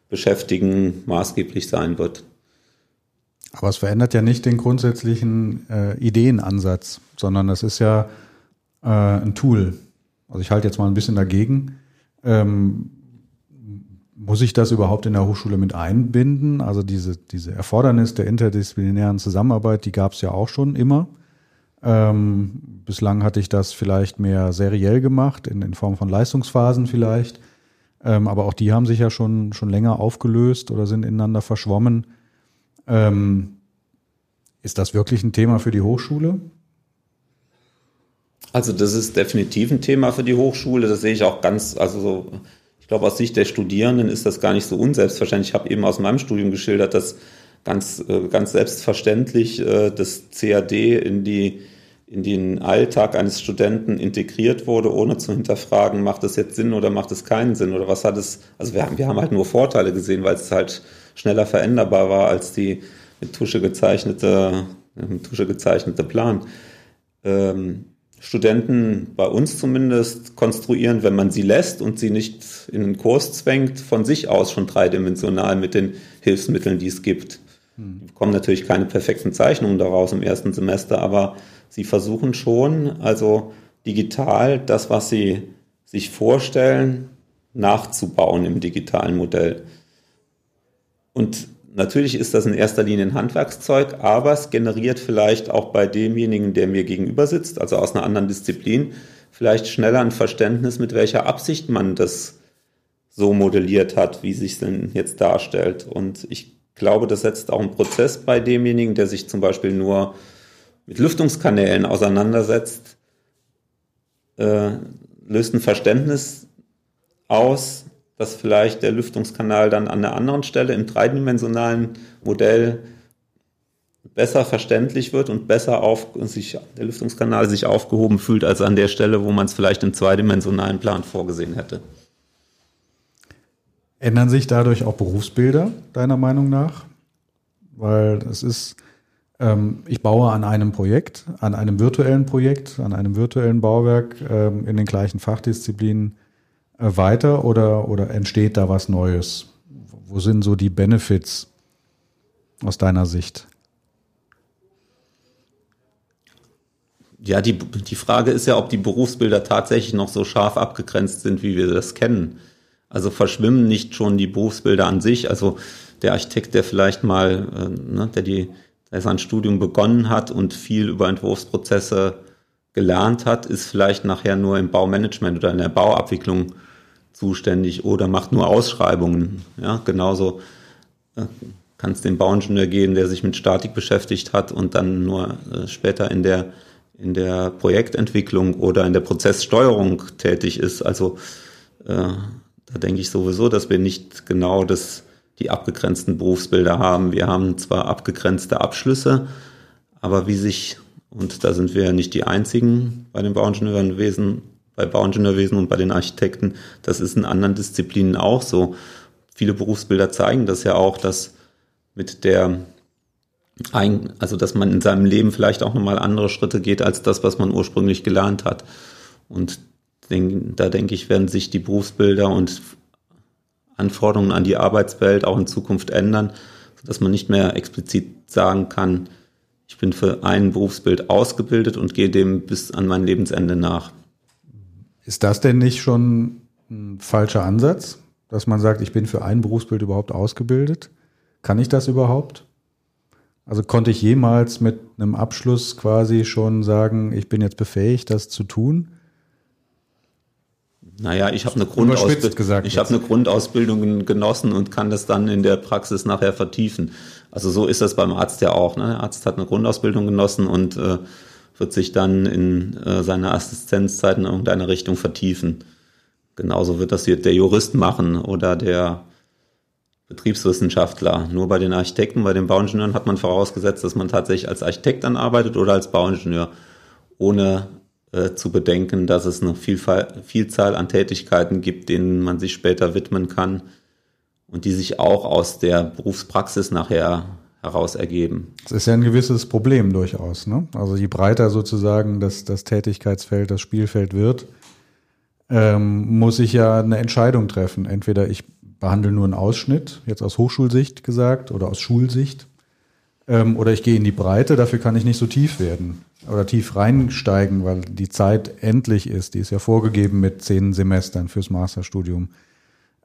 beschäftigen, maßgeblich sein wird. Aber es verändert ja nicht den grundsätzlichen äh, Ideenansatz, sondern es ist ja äh, ein Tool, also ich halte jetzt mal ein bisschen dagegen. Ähm, muss ich das überhaupt in der Hochschule mit einbinden? Also diese, diese Erfordernis der interdisziplinären Zusammenarbeit, die gab es ja auch schon immer. Ähm, bislang hatte ich das vielleicht mehr seriell gemacht, in, in Form von Leistungsphasen vielleicht. Ähm, aber auch die haben sich ja schon, schon länger aufgelöst oder sind ineinander verschwommen. Ähm, ist das wirklich ein Thema für die Hochschule? Also das ist definitiv ein Thema für die Hochschule. Das sehe ich auch ganz, also so, ich glaube aus Sicht der Studierenden ist das gar nicht so unselbstverständlich. Ich habe eben aus meinem Studium geschildert, dass ganz, äh, ganz selbstverständlich äh, das CAD in die in den Alltag eines Studenten integriert wurde, ohne zu hinterfragen, macht das jetzt Sinn oder macht es keinen Sinn oder was hat es, also wir haben, wir haben halt nur Vorteile gesehen, weil es halt schneller veränderbar war als die mit Tusche gezeichnete, mit Tusche gezeichnete Plan. Ähm, Studenten bei uns zumindest konstruieren, wenn man sie lässt und sie nicht in den Kurs zwängt, von sich aus schon dreidimensional mit den Hilfsmitteln, die es gibt. Hm. Die bekommen natürlich keine perfekten Zeichnungen daraus im ersten Semester, aber sie versuchen schon, also digital das, was sie sich vorstellen, nachzubauen im digitalen Modell. Und Natürlich ist das in erster Linie ein Handwerkszeug, aber es generiert vielleicht auch bei demjenigen, der mir gegenüber sitzt, also aus einer anderen Disziplin, vielleicht schneller ein Verständnis, mit welcher Absicht man das so modelliert hat, wie sich es denn jetzt darstellt. Und ich glaube, das setzt auch einen Prozess bei demjenigen, der sich zum Beispiel nur mit Lüftungskanälen auseinandersetzt, äh, löst ein Verständnis aus, dass vielleicht der Lüftungskanal dann an einer anderen Stelle im dreidimensionalen Modell besser verständlich wird und besser auf sich, der Lüftungskanal sich aufgehoben fühlt als an der Stelle, wo man es vielleicht im zweidimensionalen Plan vorgesehen hätte. Ändern sich dadurch auch Berufsbilder, deiner Meinung nach? Weil es ist, ähm, ich baue an einem Projekt, an einem virtuellen Projekt, an einem virtuellen Bauwerk ähm, in den gleichen Fachdisziplinen weiter oder, oder entsteht da was Neues? Wo sind so die Benefits aus deiner Sicht? Ja, die, die Frage ist ja, ob die Berufsbilder tatsächlich noch so scharf abgegrenzt sind, wie wir das kennen. Also verschwimmen nicht schon die Berufsbilder an sich. Also der Architekt, der vielleicht mal, äh, ne, der die der sein Studium begonnen hat und viel über Entwurfsprozesse gelernt hat, ist vielleicht nachher nur im Baumanagement oder in der Bauabwicklung zuständig oder macht nur Ausschreibungen. Ja, genauso äh, kann es dem Bauingenieur gehen, der sich mit Statik beschäftigt hat und dann nur äh, später in der in der Projektentwicklung oder in der Prozesssteuerung tätig ist. Also äh, da denke ich sowieso, dass wir nicht genau das, die abgegrenzten Berufsbilder haben. Wir haben zwar abgegrenzte Abschlüsse, aber wie sich, und da sind wir ja nicht die einzigen bei den Bauingenieurwesen, bei Bauingenieurwesen und bei den Architekten, das ist in anderen Disziplinen auch so. Viele Berufsbilder zeigen das ja auch, dass mit der also dass man in seinem Leben vielleicht auch nochmal andere Schritte geht als das, was man ursprünglich gelernt hat. Und da denke ich, werden sich die Berufsbilder und Anforderungen an die Arbeitswelt auch in Zukunft ändern, dass man nicht mehr explizit sagen kann, ich bin für ein Berufsbild ausgebildet und gehe dem bis an mein Lebensende nach. Ist das denn nicht schon ein falscher Ansatz, dass man sagt, ich bin für ein Berufsbild überhaupt ausgebildet? Kann ich das überhaupt? Also konnte ich jemals mit einem Abschluss quasi schon sagen, ich bin jetzt befähigt, das zu tun? Naja, ich habe eine, Grundausbildung, ich hab eine Grundausbildung genossen und kann das dann in der Praxis nachher vertiefen. Also so ist das beim Arzt ja auch. Ne? Der Arzt hat eine Grundausbildung genossen und äh, wird sich dann in äh, seiner Assistenzzeit in irgendeine Richtung vertiefen. Genauso wird das der Jurist machen oder der Betriebswissenschaftler. Nur bei den Architekten, bei den Bauingenieuren hat man vorausgesetzt, dass man tatsächlich als Architekt dann arbeitet oder als Bauingenieur, ohne äh, zu bedenken, dass es eine Vielfalt, Vielzahl an Tätigkeiten gibt, denen man sich später widmen kann und die sich auch aus der Berufspraxis nachher heraus ergeben. Das ist ja ein gewisses Problem durchaus. Ne? Also je breiter sozusagen das, das Tätigkeitsfeld, das Spielfeld wird, ähm, muss ich ja eine Entscheidung treffen. Entweder ich behandle nur einen Ausschnitt, jetzt aus Hochschulsicht gesagt oder aus Schulsicht. Ähm, oder ich gehe in die Breite, dafür kann ich nicht so tief werden oder tief reinsteigen, weil die Zeit endlich ist. Die ist ja vorgegeben mit zehn Semestern fürs Masterstudium.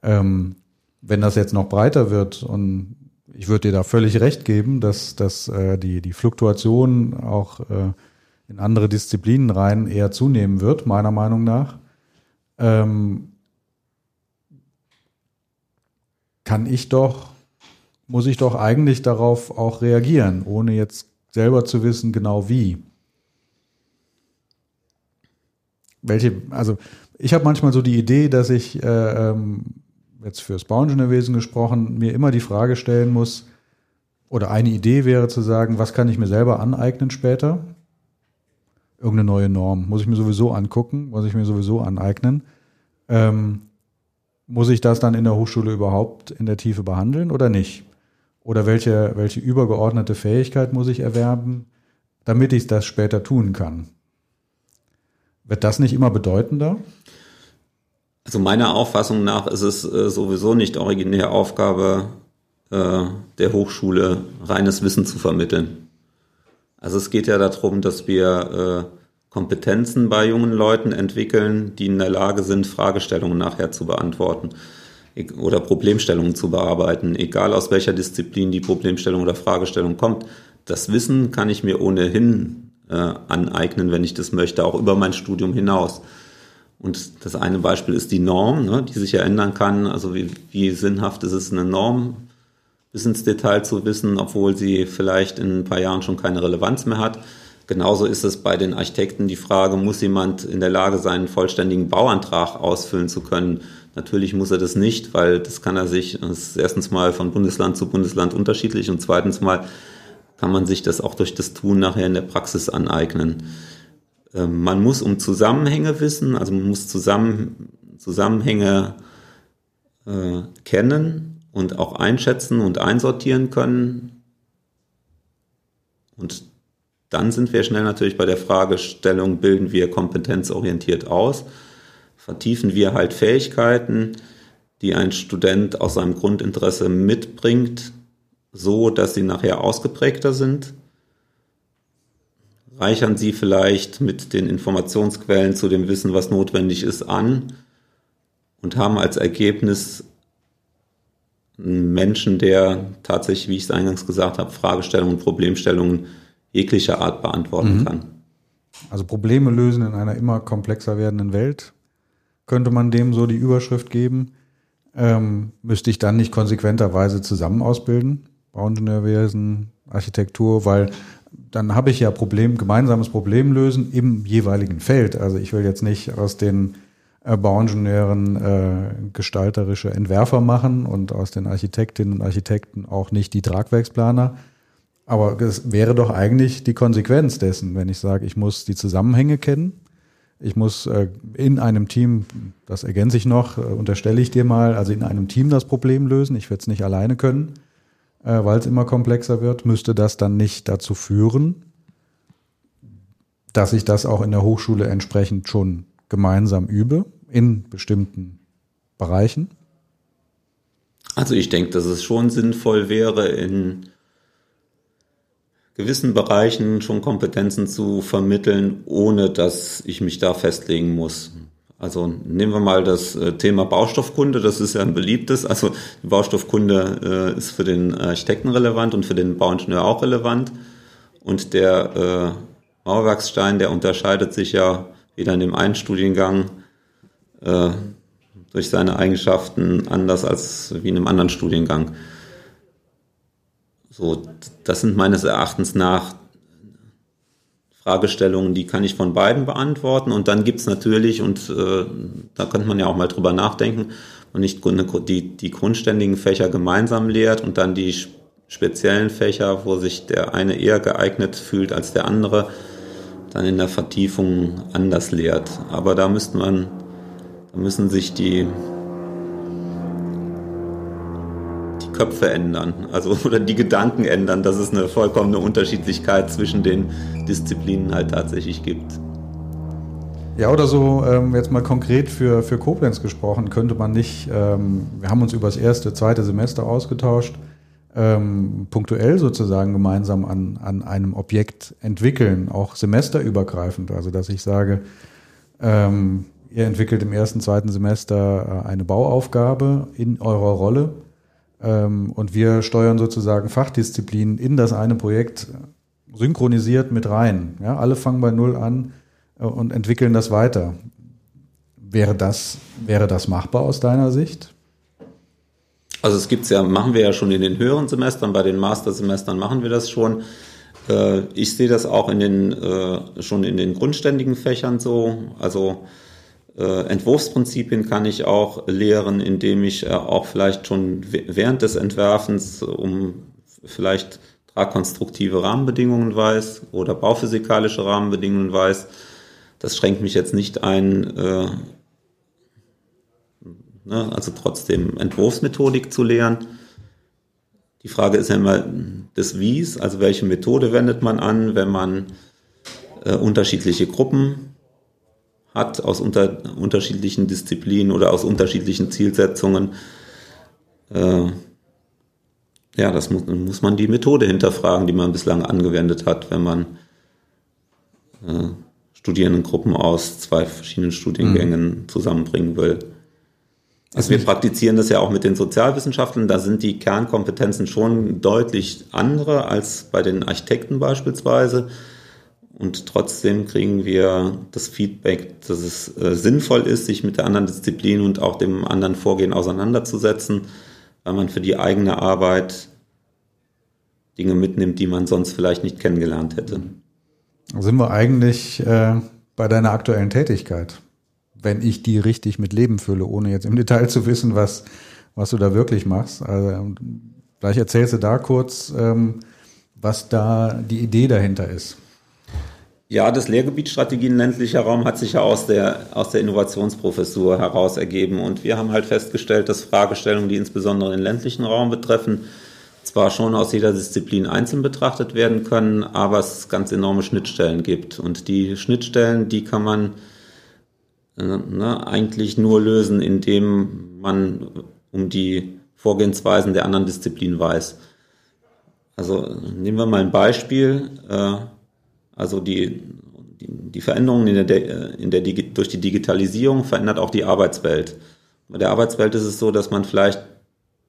Ähm, wenn das jetzt noch breiter wird und ich würde dir da völlig recht geben, dass, dass äh, die, die Fluktuation auch äh, in andere Disziplinen rein eher zunehmen wird, meiner Meinung nach. Ähm, kann ich doch, muss ich doch eigentlich darauf auch reagieren, ohne jetzt selber zu wissen, genau wie. Welche, also ich habe manchmal so die Idee, dass ich äh, ähm, jetzt fürs Bauingenieurwesen gesprochen, mir immer die Frage stellen muss, oder eine Idee wäre zu sagen, was kann ich mir selber aneignen später? Irgendeine neue Norm. Muss ich mir sowieso angucken, muss ich mir sowieso aneignen. Ähm, muss ich das dann in der Hochschule überhaupt in der Tiefe behandeln oder nicht? Oder welche, welche übergeordnete Fähigkeit muss ich erwerben, damit ich das später tun kann? Wird das nicht immer bedeutender? Also meiner Auffassung nach ist es äh, sowieso nicht originäre Aufgabe äh, der Hochschule, reines Wissen zu vermitteln. Also es geht ja darum, dass wir äh, Kompetenzen bei jungen Leuten entwickeln, die in der Lage sind, Fragestellungen nachher zu beantworten oder Problemstellungen zu bearbeiten, egal aus welcher Disziplin die Problemstellung oder Fragestellung kommt. Das Wissen kann ich mir ohnehin äh, aneignen, wenn ich das möchte, auch über mein Studium hinaus. Und das eine Beispiel ist die Norm, ne, die sich ja ändern kann. Also wie, wie sinnhaft ist es, eine Norm bis ins Detail zu wissen, obwohl sie vielleicht in ein paar Jahren schon keine Relevanz mehr hat. Genauso ist es bei den Architekten die Frage, muss jemand in der Lage sein, einen vollständigen Bauantrag ausfüllen zu können? Natürlich muss er das nicht, weil das kann er sich, das ist erstens mal von Bundesland zu Bundesland unterschiedlich und zweitens mal kann man sich das auch durch das Tun nachher in der Praxis aneignen. Ähm, man muss um Zusammenhänge wissen, also man muss zusammen, Zusammenhänge äh, kennen und auch einschätzen und einsortieren können. Und dann sind wir schnell natürlich bei der Fragestellung, bilden wir kompetenzorientiert aus, vertiefen wir halt Fähigkeiten, die ein Student aus seinem Grundinteresse mitbringt, so dass sie nachher ausgeprägter sind, reichern sie vielleicht mit den Informationsquellen zu dem Wissen, was notwendig ist, an und haben als Ergebnis einen Menschen, der tatsächlich, wie ich es eingangs gesagt habe, Fragestellungen, Problemstellungen jeglicher Art beantworten mhm. kann. Also Probleme lösen in einer immer komplexer werdenden Welt, könnte man dem so die Überschrift geben. Ähm, müsste ich dann nicht konsequenterweise zusammen ausbilden? Bauingenieurwesen, Architektur, weil dann habe ich ja Problem, gemeinsames Problem lösen im jeweiligen Feld. Also ich will jetzt nicht aus den äh, Bauingenieuren äh, gestalterische Entwerfer machen und aus den Architektinnen und Architekten auch nicht die Tragwerksplaner. Aber es wäre doch eigentlich die Konsequenz dessen, wenn ich sage, ich muss die Zusammenhänge kennen. Ich muss äh, in einem Team, das ergänze ich noch, äh, unterstelle ich dir mal, also in einem Team das Problem lösen. Ich werde es nicht alleine können äh, weil es immer komplexer wird, müsste das dann nicht dazu führen, dass ich das auch in der Hochschule entsprechend schon gemeinsam übe in bestimmten Bereichen? Also ich denke, dass es schon sinnvoll wäre, in gewissen Bereichen schon Kompetenzen zu vermitteln, ohne dass ich mich da festlegen muss. Also nehmen wir mal das äh, Thema Baustoffkunde, das ist ja ein beliebtes. Also die Baustoffkunde äh, ist für den Architekten relevant und für den Bauingenieur auch relevant. Und der äh, Mauerwerksstein, der unterscheidet sich ja weder in dem einen Studiengang äh, durch seine Eigenschaften anders als wie in einem anderen Studiengang. So, das sind meines Erachtens nach Fragestellungen, die kann ich von beiden beantworten. Und dann gibt's natürlich, und äh, da könnte man ja auch mal drüber nachdenken, und nicht die, die grundständigen Fächer gemeinsam lehrt und dann die speziellen Fächer, wo sich der eine eher geeignet fühlt als der andere, dann in der Vertiefung anders lehrt. Aber da müsste man, da müssen sich die Köpfe ändern, also oder die Gedanken ändern, dass es eine vollkommene Unterschiedlichkeit zwischen den Disziplinen halt tatsächlich gibt. Ja, oder so ähm, jetzt mal konkret für, für Koblenz gesprochen, könnte man nicht, ähm, wir haben uns über das erste, zweite Semester ausgetauscht, ähm, punktuell sozusagen gemeinsam an, an einem Objekt entwickeln, auch semesterübergreifend. Also dass ich sage, ähm, ihr entwickelt im ersten, zweiten Semester äh, eine Bauaufgabe in eurer Rolle und wir steuern sozusagen Fachdisziplinen in das eine Projekt synchronisiert mit rein. Ja, alle fangen bei Null an äh, und entwickeln das weiter. Wäre das, wäre das machbar aus deiner Sicht? Also es gibt's ja, machen wir ja schon in den höheren Semestern, bei den Mastersemestern machen wir das schon. Äh, ich sehe das auch in den, äh, schon in den grundständigen Fächern so. Also Entwurfsprinzipien kann ich auch lehren, indem ich äh, auch vielleicht schon während des Entwerfens um vielleicht tragkonstruktive Rahmenbedingungen weiß oder bauphysikalische Rahmenbedingungen weiß. Das schränkt mich jetzt nicht ein, äh, ne, also trotzdem Entwurfsmethodik zu lehren. Die Frage ist ja immer des Wies, also welche Methode wendet man an, wenn man äh, unterschiedliche Gruppen hat aus unter, unterschiedlichen Disziplinen oder aus unterschiedlichen Zielsetzungen. Äh, ja, das muss, muss man die Methode hinterfragen, die man bislang angewendet hat, wenn man äh, Studierendengruppen aus zwei verschiedenen Studiengängen mhm. zusammenbringen will. Also wir praktizieren das ja auch mit den Sozialwissenschaftlern, da sind die Kernkompetenzen schon deutlich andere als bei den Architekten beispielsweise. Und trotzdem kriegen wir das Feedback, dass es äh, sinnvoll ist, sich mit der anderen Disziplin und auch dem anderen Vorgehen auseinanderzusetzen, weil man für die eigene Arbeit Dinge mitnimmt, die man sonst vielleicht nicht kennengelernt hätte. Sind wir eigentlich äh, bei deiner aktuellen Tätigkeit, wenn ich die richtig mit Leben fülle, ohne jetzt im Detail zu wissen, was, was du da wirklich machst. Also, vielleicht erzählst du da kurz, ähm, was da die Idee dahinter ist. Ja, das Lehrgebiet Strategien ländlicher Raum hat sich ja aus der, aus der Innovationsprofessur heraus ergeben. Und wir haben halt festgestellt, dass Fragestellungen, die insbesondere den ländlichen Raum betreffen, zwar schon aus jeder Disziplin einzeln betrachtet werden können, aber es ganz enorme Schnittstellen gibt. Und die Schnittstellen, die kann man äh, ne, eigentlich nur lösen, indem man um die Vorgehensweisen der anderen Disziplinen weiß. Also nehmen wir mal ein Beispiel. Äh, also die, die, die Veränderungen in der, in der durch die Digitalisierung verändert auch die Arbeitswelt. Bei der Arbeitswelt ist es so, dass man vielleicht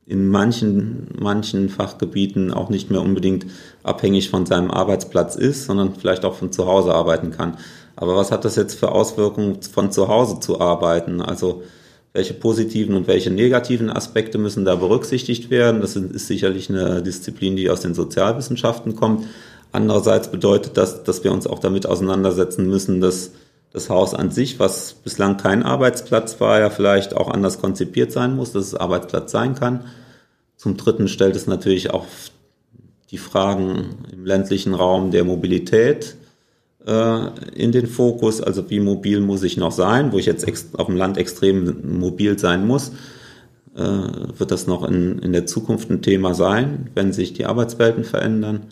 in manchen, manchen Fachgebieten auch nicht mehr unbedingt abhängig von seinem Arbeitsplatz ist, sondern vielleicht auch von zu Hause arbeiten kann. Aber was hat das jetzt für Auswirkungen, von zu Hause zu arbeiten? Also welche positiven und welche negativen Aspekte müssen da berücksichtigt werden? Das ist sicherlich eine Disziplin, die aus den Sozialwissenschaften kommt. Andererseits bedeutet das, dass wir uns auch damit auseinandersetzen müssen, dass das Haus an sich, was bislang kein Arbeitsplatz war, ja vielleicht auch anders konzipiert sein muss, dass es Arbeitsplatz sein kann. Zum Dritten stellt es natürlich auch die Fragen im ländlichen Raum der Mobilität äh, in den Fokus. Also wie mobil muss ich noch sein, wo ich jetzt auf dem Land extrem mobil sein muss. Äh, wird das noch in, in der Zukunft ein Thema sein, wenn sich die Arbeitswelten verändern?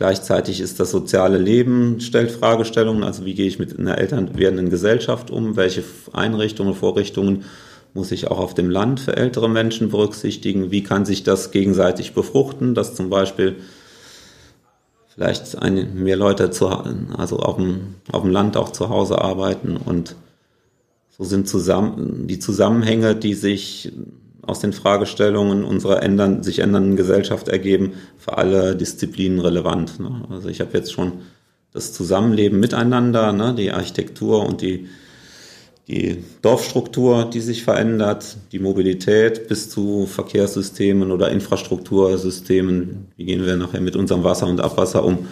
Gleichzeitig ist das soziale Leben, stellt Fragestellungen, also wie gehe ich mit einer älter werdenden Gesellschaft um, welche Einrichtungen, Vorrichtungen muss ich auch auf dem Land für ältere Menschen berücksichtigen, wie kann sich das gegenseitig befruchten, dass zum Beispiel vielleicht mehr Leute zu, also auf dem, auf dem Land auch zu Hause arbeiten und so sind zusammen, die Zusammenhänge, die sich aus den Fragestellungen unserer ändern, sich ändernden Gesellschaft ergeben, für alle Disziplinen relevant. Ne? Also ich habe jetzt schon das Zusammenleben miteinander, ne? die Architektur und die, die Dorfstruktur, die sich verändert, die Mobilität bis zu Verkehrssystemen oder Infrastruktursystemen, wie gehen wir nachher mit unserem Wasser und Abwasser um,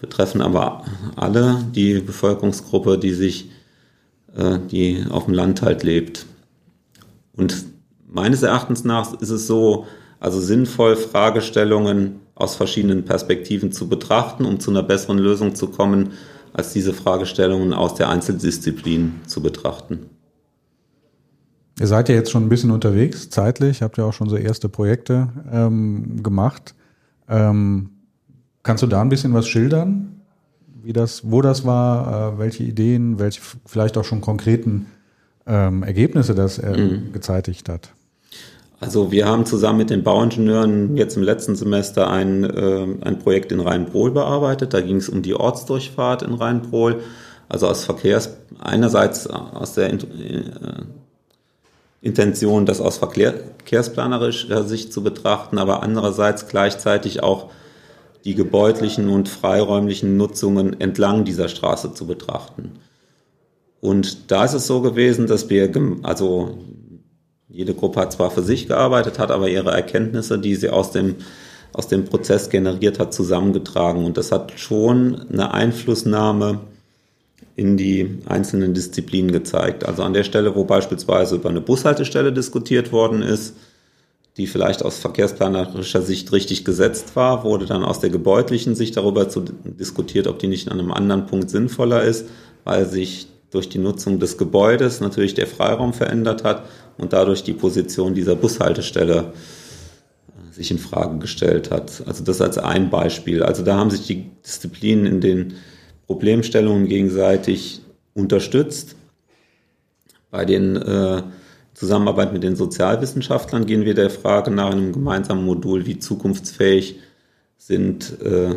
betreffen aber alle die Bevölkerungsgruppe, die sich, äh, die auf dem Land halt lebt. Und meines Erachtens nach ist es so, also sinnvoll Fragestellungen aus verschiedenen Perspektiven zu betrachten, um zu einer besseren Lösung zu kommen, als diese Fragestellungen aus der Einzeldisziplin zu betrachten. Ihr seid ja jetzt schon ein bisschen unterwegs, zeitlich, habt ja auch schon so erste Projekte ähm, gemacht. Ähm, kannst du da ein bisschen was schildern? Wie das, wo das war, äh, welche Ideen, welche vielleicht auch schon konkreten ähm, Ergebnisse das äh, mhm. gezeitigt hat? Also wir haben zusammen mit den Bauingenieuren jetzt im letzten Semester ein, äh, ein Projekt in Rheinbrohl bearbeitet. Da ging es um die Ortsdurchfahrt in Rheinbrohl. Also aus Verkehrs, einerseits aus der äh, Intention, das aus verkehrsplanerischer Sicht zu betrachten, aber andererseits gleichzeitig auch die gebäudlichen und freiräumlichen Nutzungen entlang dieser Straße zu betrachten. Und da ist es so gewesen, dass wir, also jede Gruppe hat zwar für sich gearbeitet, hat aber ihre Erkenntnisse, die sie aus dem, aus dem Prozess generiert hat, zusammengetragen. Und das hat schon eine Einflussnahme in die einzelnen Disziplinen gezeigt. Also an der Stelle, wo beispielsweise über eine Bushaltestelle diskutiert worden ist, die vielleicht aus verkehrsplanerischer Sicht richtig gesetzt war, wurde dann aus der gebäudlichen Sicht darüber zu diskutiert, ob die nicht an einem anderen Punkt sinnvoller ist, weil sich durch die Nutzung des Gebäudes natürlich der Freiraum verändert hat und dadurch die Position dieser Bushaltestelle äh, sich in Frage gestellt hat. Also das als ein Beispiel. Also da haben sich die Disziplinen in den Problemstellungen gegenseitig unterstützt. Bei den äh, Zusammenarbeit mit den Sozialwissenschaftlern gehen wir der Frage nach einem gemeinsamen Modul, wie zukunftsfähig sind äh,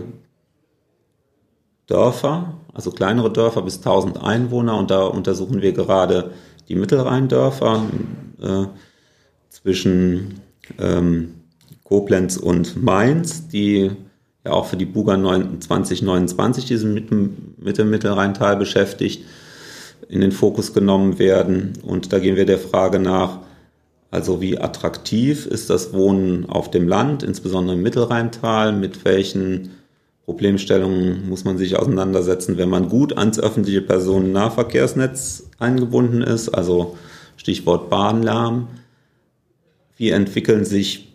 Dörfer, also kleinere Dörfer bis 1000 Einwohner und da untersuchen wir gerade die Mittelrheindörfer äh, zwischen ähm, Koblenz und Mainz, die ja auch für die Buga 2029 diesen mit, mit dem Mittelrheintal beschäftigt, in den Fokus genommen werden. Und da gehen wir der Frage nach, also wie attraktiv ist das Wohnen auf dem Land, insbesondere im Mittelrheintal, mit welchen Problemstellungen muss man sich auseinandersetzen, wenn man gut ans öffentliche Personennahverkehrsnetz eingebunden ist, also Stichwort Bahnlärm. Wie entwickeln sich,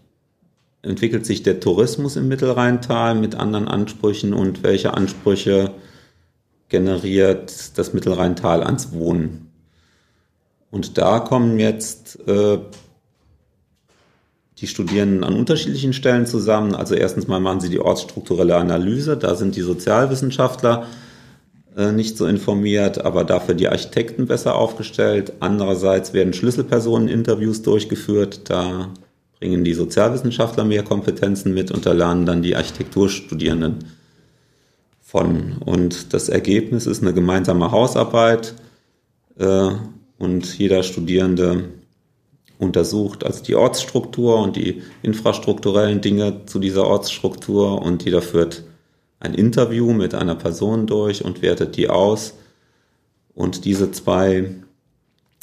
entwickelt sich der Tourismus im Mittelrheintal mit anderen Ansprüchen und welche Ansprüche generiert das Mittelrheintal ans Wohnen? Und da kommen jetzt äh, die Studierenden an unterschiedlichen Stellen zusammen. Also erstens mal machen sie die ortsstrukturelle Analyse, da sind die Sozialwissenschaftler äh, nicht so informiert, aber dafür die Architekten besser aufgestellt. Andererseits werden Schlüsselpersonen-Interviews durchgeführt, da bringen die Sozialwissenschaftler mehr Kompetenzen mit und da lernen dann die Architekturstudierenden von. Und das Ergebnis ist eine gemeinsame Hausarbeit äh, und jeder Studierende untersucht, also die Ortsstruktur und die infrastrukturellen Dinge zu dieser Ortsstruktur und jeder führt ein Interview mit einer Person durch und wertet die aus. Und diese zwei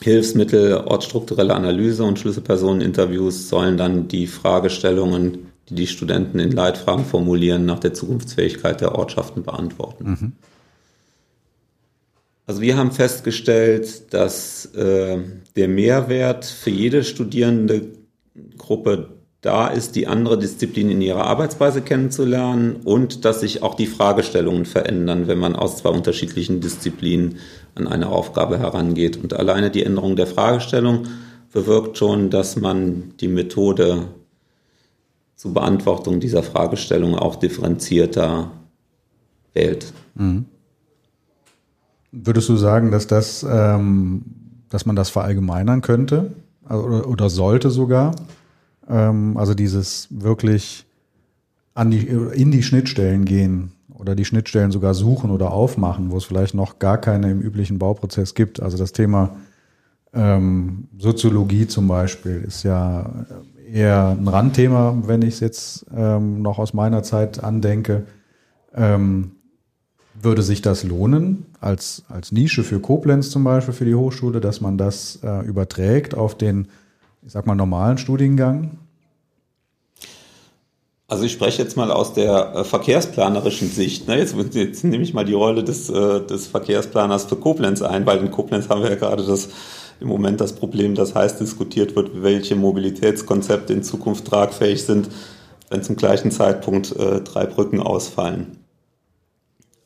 Hilfsmittel, ortsstrukturelle Analyse und Schlüsselpersoneninterviews, sollen dann die Fragestellungen, die die Studenten in Leitfragen formulieren, nach der Zukunftsfähigkeit der Ortschaften beantworten. Mhm. Also wir haben festgestellt, dass äh, der Mehrwert für jede studierende Gruppe da ist, die andere Disziplin in ihrer Arbeitsweise kennenzulernen und dass sich auch die Fragestellungen verändern, wenn man aus zwei unterschiedlichen Disziplinen an eine Aufgabe herangeht. Und alleine die Änderung der Fragestellung bewirkt schon, dass man die Methode zur Beantwortung dieser Fragestellung auch differenzierter wählt. Mhm. Würdest du sagen, dass das, ähm, dass man das verallgemeinern könnte also, oder, oder, sollte sogar? Ähm, also dieses wirklich an die, in die Schnittstellen gehen oder die Schnittstellen sogar suchen oder aufmachen, wo es vielleicht noch gar keine im üblichen Bauprozess gibt. Also das Thema ähm, Soziologie zum Beispiel ist ja eher ein Randthema, wenn ich es jetzt ähm, noch aus meiner Zeit andenke. Ähm, würde sich das lohnen, als, als Nische für Koblenz zum Beispiel, für die Hochschule, dass man das äh, überträgt auf den, ich sag mal, normalen Studiengang? Also ich spreche jetzt mal aus der äh, verkehrsplanerischen Sicht. Ne? Jetzt, jetzt, nehme ich mal die Rolle des, äh, des Verkehrsplaners für Koblenz ein, weil in Koblenz haben wir ja gerade das im Moment das Problem, dass heiß diskutiert wird, welche Mobilitätskonzepte in Zukunft tragfähig sind, wenn zum gleichen Zeitpunkt äh, drei Brücken ausfallen.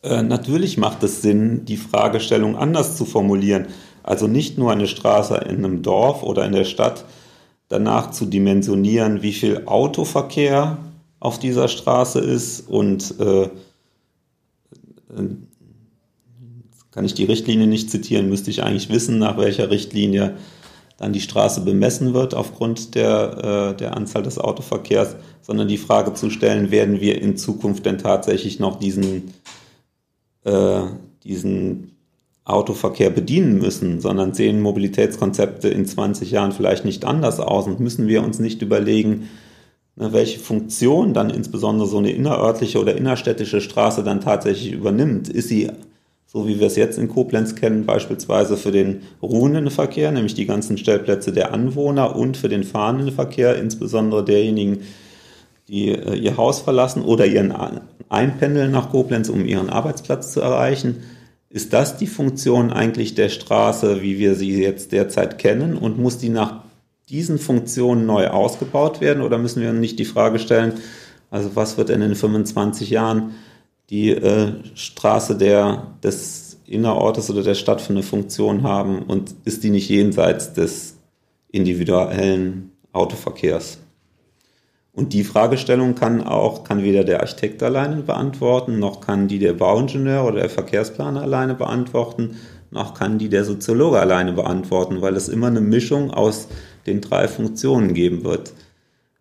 Äh, natürlich macht es Sinn, die Fragestellung anders zu formulieren. Also nicht nur eine Straße in einem Dorf oder in der Stadt danach zu dimensionieren, wie viel Autoverkehr auf dieser Straße ist und äh, äh kann ich die Richtlinie nicht zitieren, müsste ich eigentlich wissen, nach welcher Richtlinie dann die Straße bemessen wird aufgrund der, äh, der Anzahl des Autoverkehrs, sondern die Frage zu stellen, werden wir in Zukunft denn tatsächlich noch diesen äh, diesen Autoverkehr bedienen müssen, sondern sehen Mobilitätskonzepte in 20 Jahren vielleicht nicht anders aus und müssen wir uns nicht überlegen, ne, welche Funktion dann insbesondere so eine innerörtliche oder innerstädtische Straße dann tatsächlich übernimmt. Ist sie, so wie wir es jetzt in Koblenz kennen, beispielsweise für den ruhenden Verkehr, nämlich die ganzen Stellplätze der Anwohner und für den fahrenden Verkehr, insbesondere derjenigen, die äh, ihr Haus verlassen oder ihren einpendeln nach Koblenz, um ihren Arbeitsplatz zu erreichen. Ist das die Funktion eigentlich der Straße, wie wir sie jetzt derzeit kennen? Und muss die nach diesen Funktionen neu ausgebaut werden? Oder müssen wir nicht die Frage stellen, also was wird denn in 25 Jahren die äh, Straße der, des Innerortes oder der Stadt für eine Funktion haben? Und ist die nicht jenseits des individuellen Autoverkehrs? Und die Fragestellung kann auch, kann weder der Architekt alleine beantworten, noch kann die der Bauingenieur oder der Verkehrsplaner alleine beantworten, noch kann die der Soziologe alleine beantworten, weil es immer eine Mischung aus den drei Funktionen geben wird.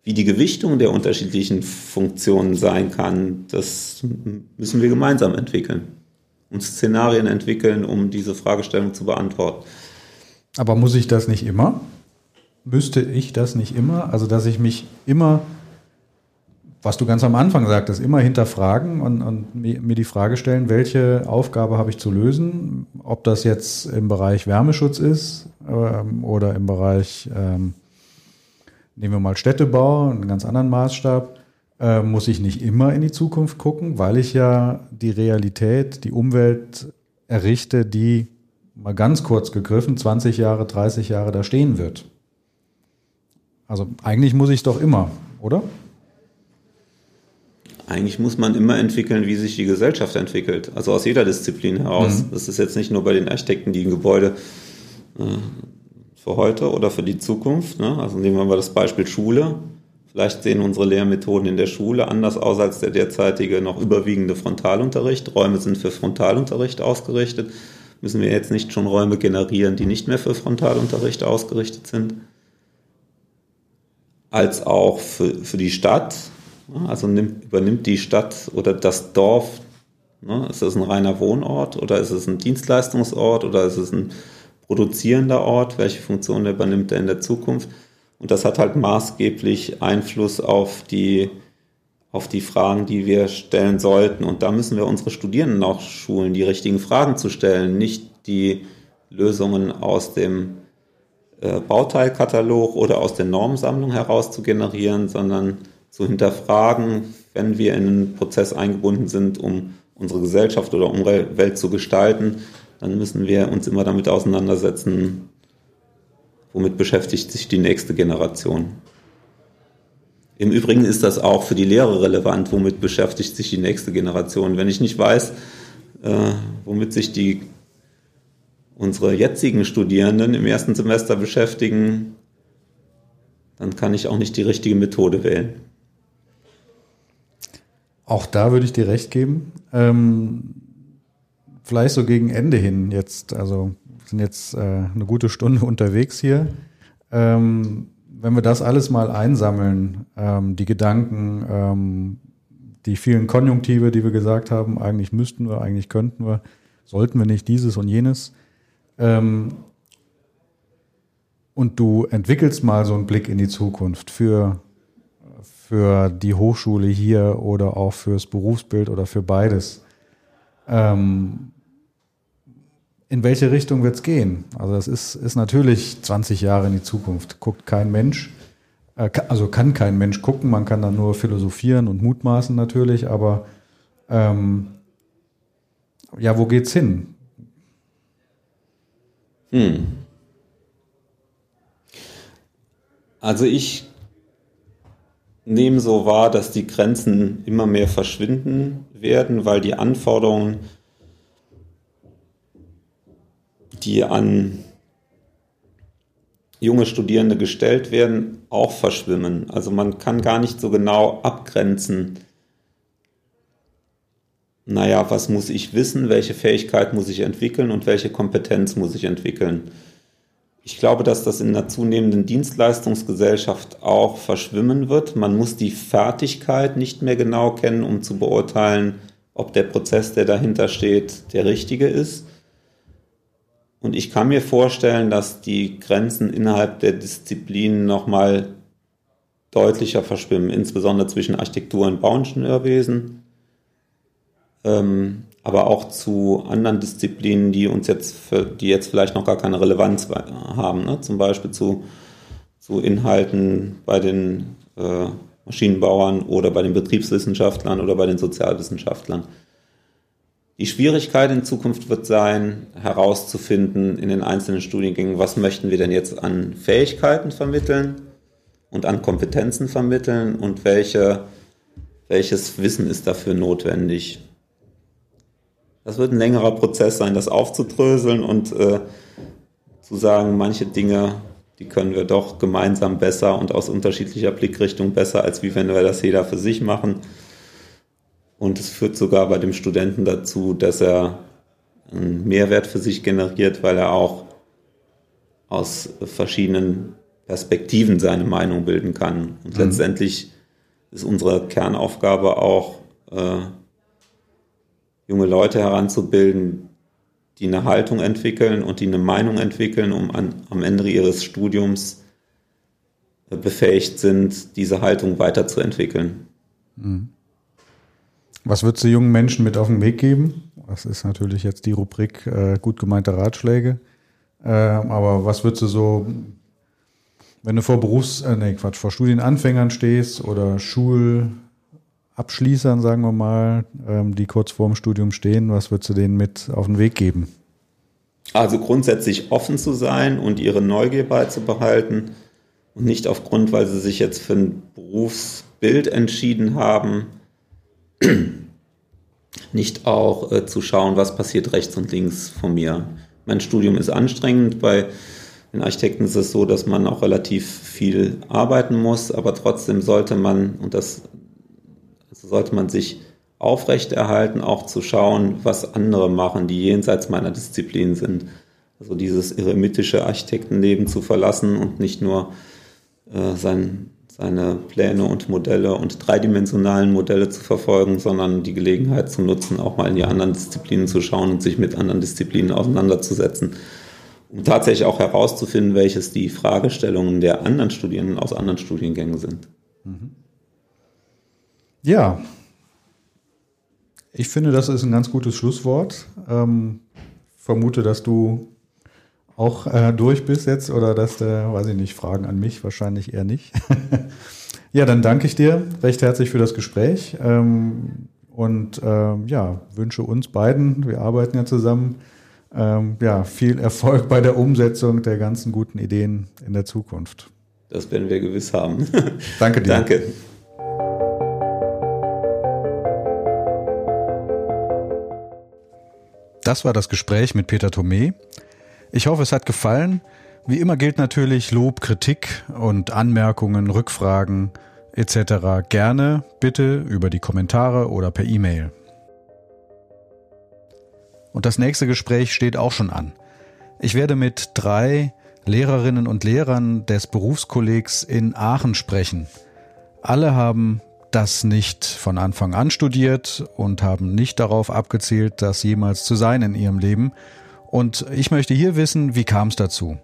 Wie die Gewichtung der unterschiedlichen Funktionen sein kann, das müssen wir gemeinsam entwickeln und Szenarien entwickeln, um diese Fragestellung zu beantworten. Aber muss ich das nicht immer? Müsste ich das nicht immer? Also, dass ich mich immer was du ganz am Anfang sagtest, immer hinterfragen und, und mir die Frage stellen, welche Aufgabe habe ich zu lösen, ob das jetzt im Bereich Wärmeschutz ist ähm, oder im Bereich, ähm, nehmen wir mal Städtebau, einen ganz anderen Maßstab, äh, muss ich nicht immer in die Zukunft gucken, weil ich ja die Realität, die Umwelt errichte, die mal ganz kurz gegriffen 20 Jahre, 30 Jahre da stehen wird. Also eigentlich muss ich es doch immer, oder? Eigentlich muss man immer entwickeln, wie sich die Gesellschaft entwickelt. Also aus jeder Disziplin heraus. Mhm. Das ist jetzt nicht nur bei den Architekten, die ein Gebäude äh, für heute oder für die Zukunft. Ne? Also nehmen wir mal das Beispiel Schule. Vielleicht sehen unsere Lehrmethoden in der Schule anders aus als der derzeitige noch überwiegende Frontalunterricht. Räume sind für Frontalunterricht ausgerichtet. Müssen wir jetzt nicht schon Räume generieren, die nicht mehr für Frontalunterricht ausgerichtet sind? Als auch für, für die Stadt also nimmt, übernimmt die Stadt oder das Dorf, ne, ist es ein reiner Wohnort oder ist es ein Dienstleistungsort oder ist es ein produzierender Ort? Welche Funktion übernimmt er in der Zukunft? Und das hat halt maßgeblich Einfluss auf die, auf die Fragen, die wir stellen sollten. Und da müssen wir unsere Studierenden auch schulen, die richtigen Fragen zu stellen, nicht die Lösungen aus dem äh, Bauteilkatalog oder aus der Normsammlung heraus zu generieren, sondern zu hinterfragen, wenn wir in einen Prozess eingebunden sind, um unsere Gesellschaft oder unsere Welt zu gestalten, dann müssen wir uns immer damit auseinandersetzen, womit beschäftigt sich die nächste Generation. Im Übrigen ist das auch für die Lehre relevant, womit beschäftigt sich die nächste Generation. Wenn ich nicht weiß, äh, womit sich die unsere jetzigen Studierenden im ersten Semester beschäftigen, dann kann ich auch nicht die richtige Methode wählen. Auch da würde ich dir recht geben. Ähm, vielleicht so gegen Ende hin jetzt, also sind jetzt äh, eine gute Stunde unterwegs hier. Ähm, wenn wir das alles mal einsammeln, ähm, die Gedanken, ähm, die vielen Konjunktive, die wir gesagt haben, eigentlich müssten wir, eigentlich könnten wir, sollten wir nicht dieses und jenes, ähm, und du entwickelst mal so einen Blick in die Zukunft für, für die Hochschule hier oder auch fürs Berufsbild oder für beides. Ähm, in welche Richtung wird es gehen? Also das ist, ist natürlich 20 Jahre in die Zukunft. Guckt kein Mensch, äh, also kann kein Mensch gucken, man kann dann nur philosophieren und mutmaßen natürlich, aber ähm, ja, wo geht's hin? Hm. Also ich nehme so wahr, dass die Grenzen immer mehr verschwinden werden, weil die Anforderungen, die an junge Studierende gestellt werden, auch verschwimmen. Also man kann gar nicht so genau abgrenzen, naja, was muss ich wissen, welche Fähigkeit muss ich entwickeln und welche Kompetenz muss ich entwickeln. Ich glaube, dass das in einer zunehmenden Dienstleistungsgesellschaft auch verschwimmen wird. Man muss die Fertigkeit nicht mehr genau kennen, um zu beurteilen, ob der Prozess, der dahinter steht, der richtige ist. Und ich kann mir vorstellen, dass die Grenzen innerhalb der Disziplinen nochmal deutlicher verschwimmen, insbesondere zwischen Architektur und Bauingenieurwesen ähm, aber auch zu anderen Disziplinen, die uns jetzt, für, die jetzt vielleicht noch gar keine Relevanz haben, ne? zum Beispiel zu, zu Inhalten bei den äh, Maschinenbauern oder bei den Betriebswissenschaftlern oder bei den Sozialwissenschaftlern. Die Schwierigkeit in Zukunft wird sein, herauszufinden in den einzelnen Studiengängen, was möchten wir denn jetzt an Fähigkeiten vermitteln und an Kompetenzen vermitteln und welche, welches Wissen ist dafür notwendig. Das wird ein längerer Prozess sein, das aufzudröseln und äh, zu sagen, manche Dinge, die können wir doch gemeinsam besser und aus unterschiedlicher Blickrichtung besser, als wie wenn wir das jeder für sich machen. Und es führt sogar bei dem Studenten dazu, dass er einen Mehrwert für sich generiert, weil er auch aus verschiedenen Perspektiven seine Meinung bilden kann. Und mhm. letztendlich ist unsere Kernaufgabe auch, äh, junge Leute heranzubilden, die eine Haltung entwickeln und die eine Meinung entwickeln, um an, am Ende ihres Studiums äh, befähigt sind, diese Haltung weiterzuentwickeln. Mhm. Was würdest du jungen Menschen mit auf den Weg geben? Das ist natürlich jetzt die Rubrik äh, gut gemeinte Ratschläge. Äh, aber was würdest du so, wenn du vor Berufs-, äh, nee, Quatsch, vor Studienanfängern stehst oder Schul-, Abschließern, sagen wir mal, ähm, die kurz vorm Studium stehen, was würdest du denen mit auf den Weg geben? Also grundsätzlich offen zu sein und ihre Neugier beizubehalten und nicht aufgrund, weil sie sich jetzt für ein Berufsbild entschieden haben, nicht auch äh, zu schauen, was passiert rechts und links von mir. Mein Studium ist anstrengend. Bei den Architekten ist es so, dass man auch relativ viel arbeiten muss, aber trotzdem sollte man, und das sollte man sich aufrechterhalten, auch zu schauen, was andere machen, die jenseits meiner Disziplin sind. Also dieses eremitische Architektenleben zu verlassen und nicht nur äh, sein, seine Pläne und Modelle und dreidimensionalen Modelle zu verfolgen, sondern die Gelegenheit zu nutzen, auch mal in die anderen Disziplinen zu schauen und sich mit anderen Disziplinen auseinanderzusetzen. um tatsächlich auch herauszufinden, welches die Fragestellungen der anderen Studierenden aus anderen Studiengängen sind. Mhm. Ja, ich finde, das ist ein ganz gutes Schlusswort. Ähm, vermute, dass du auch äh, durch bist jetzt oder dass der, weiß ich nicht, Fragen an mich wahrscheinlich eher nicht. ja, dann danke ich dir recht herzlich für das Gespräch ähm, und ähm, ja, wünsche uns beiden, wir arbeiten ja zusammen, ähm, ja, viel Erfolg bei der Umsetzung der ganzen guten Ideen in der Zukunft. Das werden wir gewiss haben. Danke dir. Danke. Das war das Gespräch mit Peter Thome. Ich hoffe, es hat gefallen. Wie immer gilt natürlich Lob, Kritik und Anmerkungen, Rückfragen etc. gerne bitte über die Kommentare oder per E-Mail. Und das nächste Gespräch steht auch schon an. Ich werde mit drei Lehrerinnen und Lehrern des Berufskollegs in Aachen sprechen. Alle haben das nicht von Anfang an studiert und haben nicht darauf abgezielt, das jemals zu sein in ihrem Leben. Und ich möchte hier wissen, wie kam es dazu?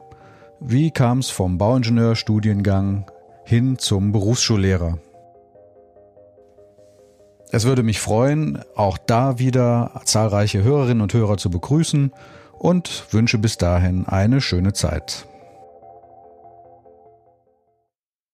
Wie kam es vom Bauingenieurstudiengang hin zum Berufsschullehrer? Es würde mich freuen, auch da wieder zahlreiche Hörerinnen und Hörer zu begrüßen und wünsche bis dahin eine schöne Zeit.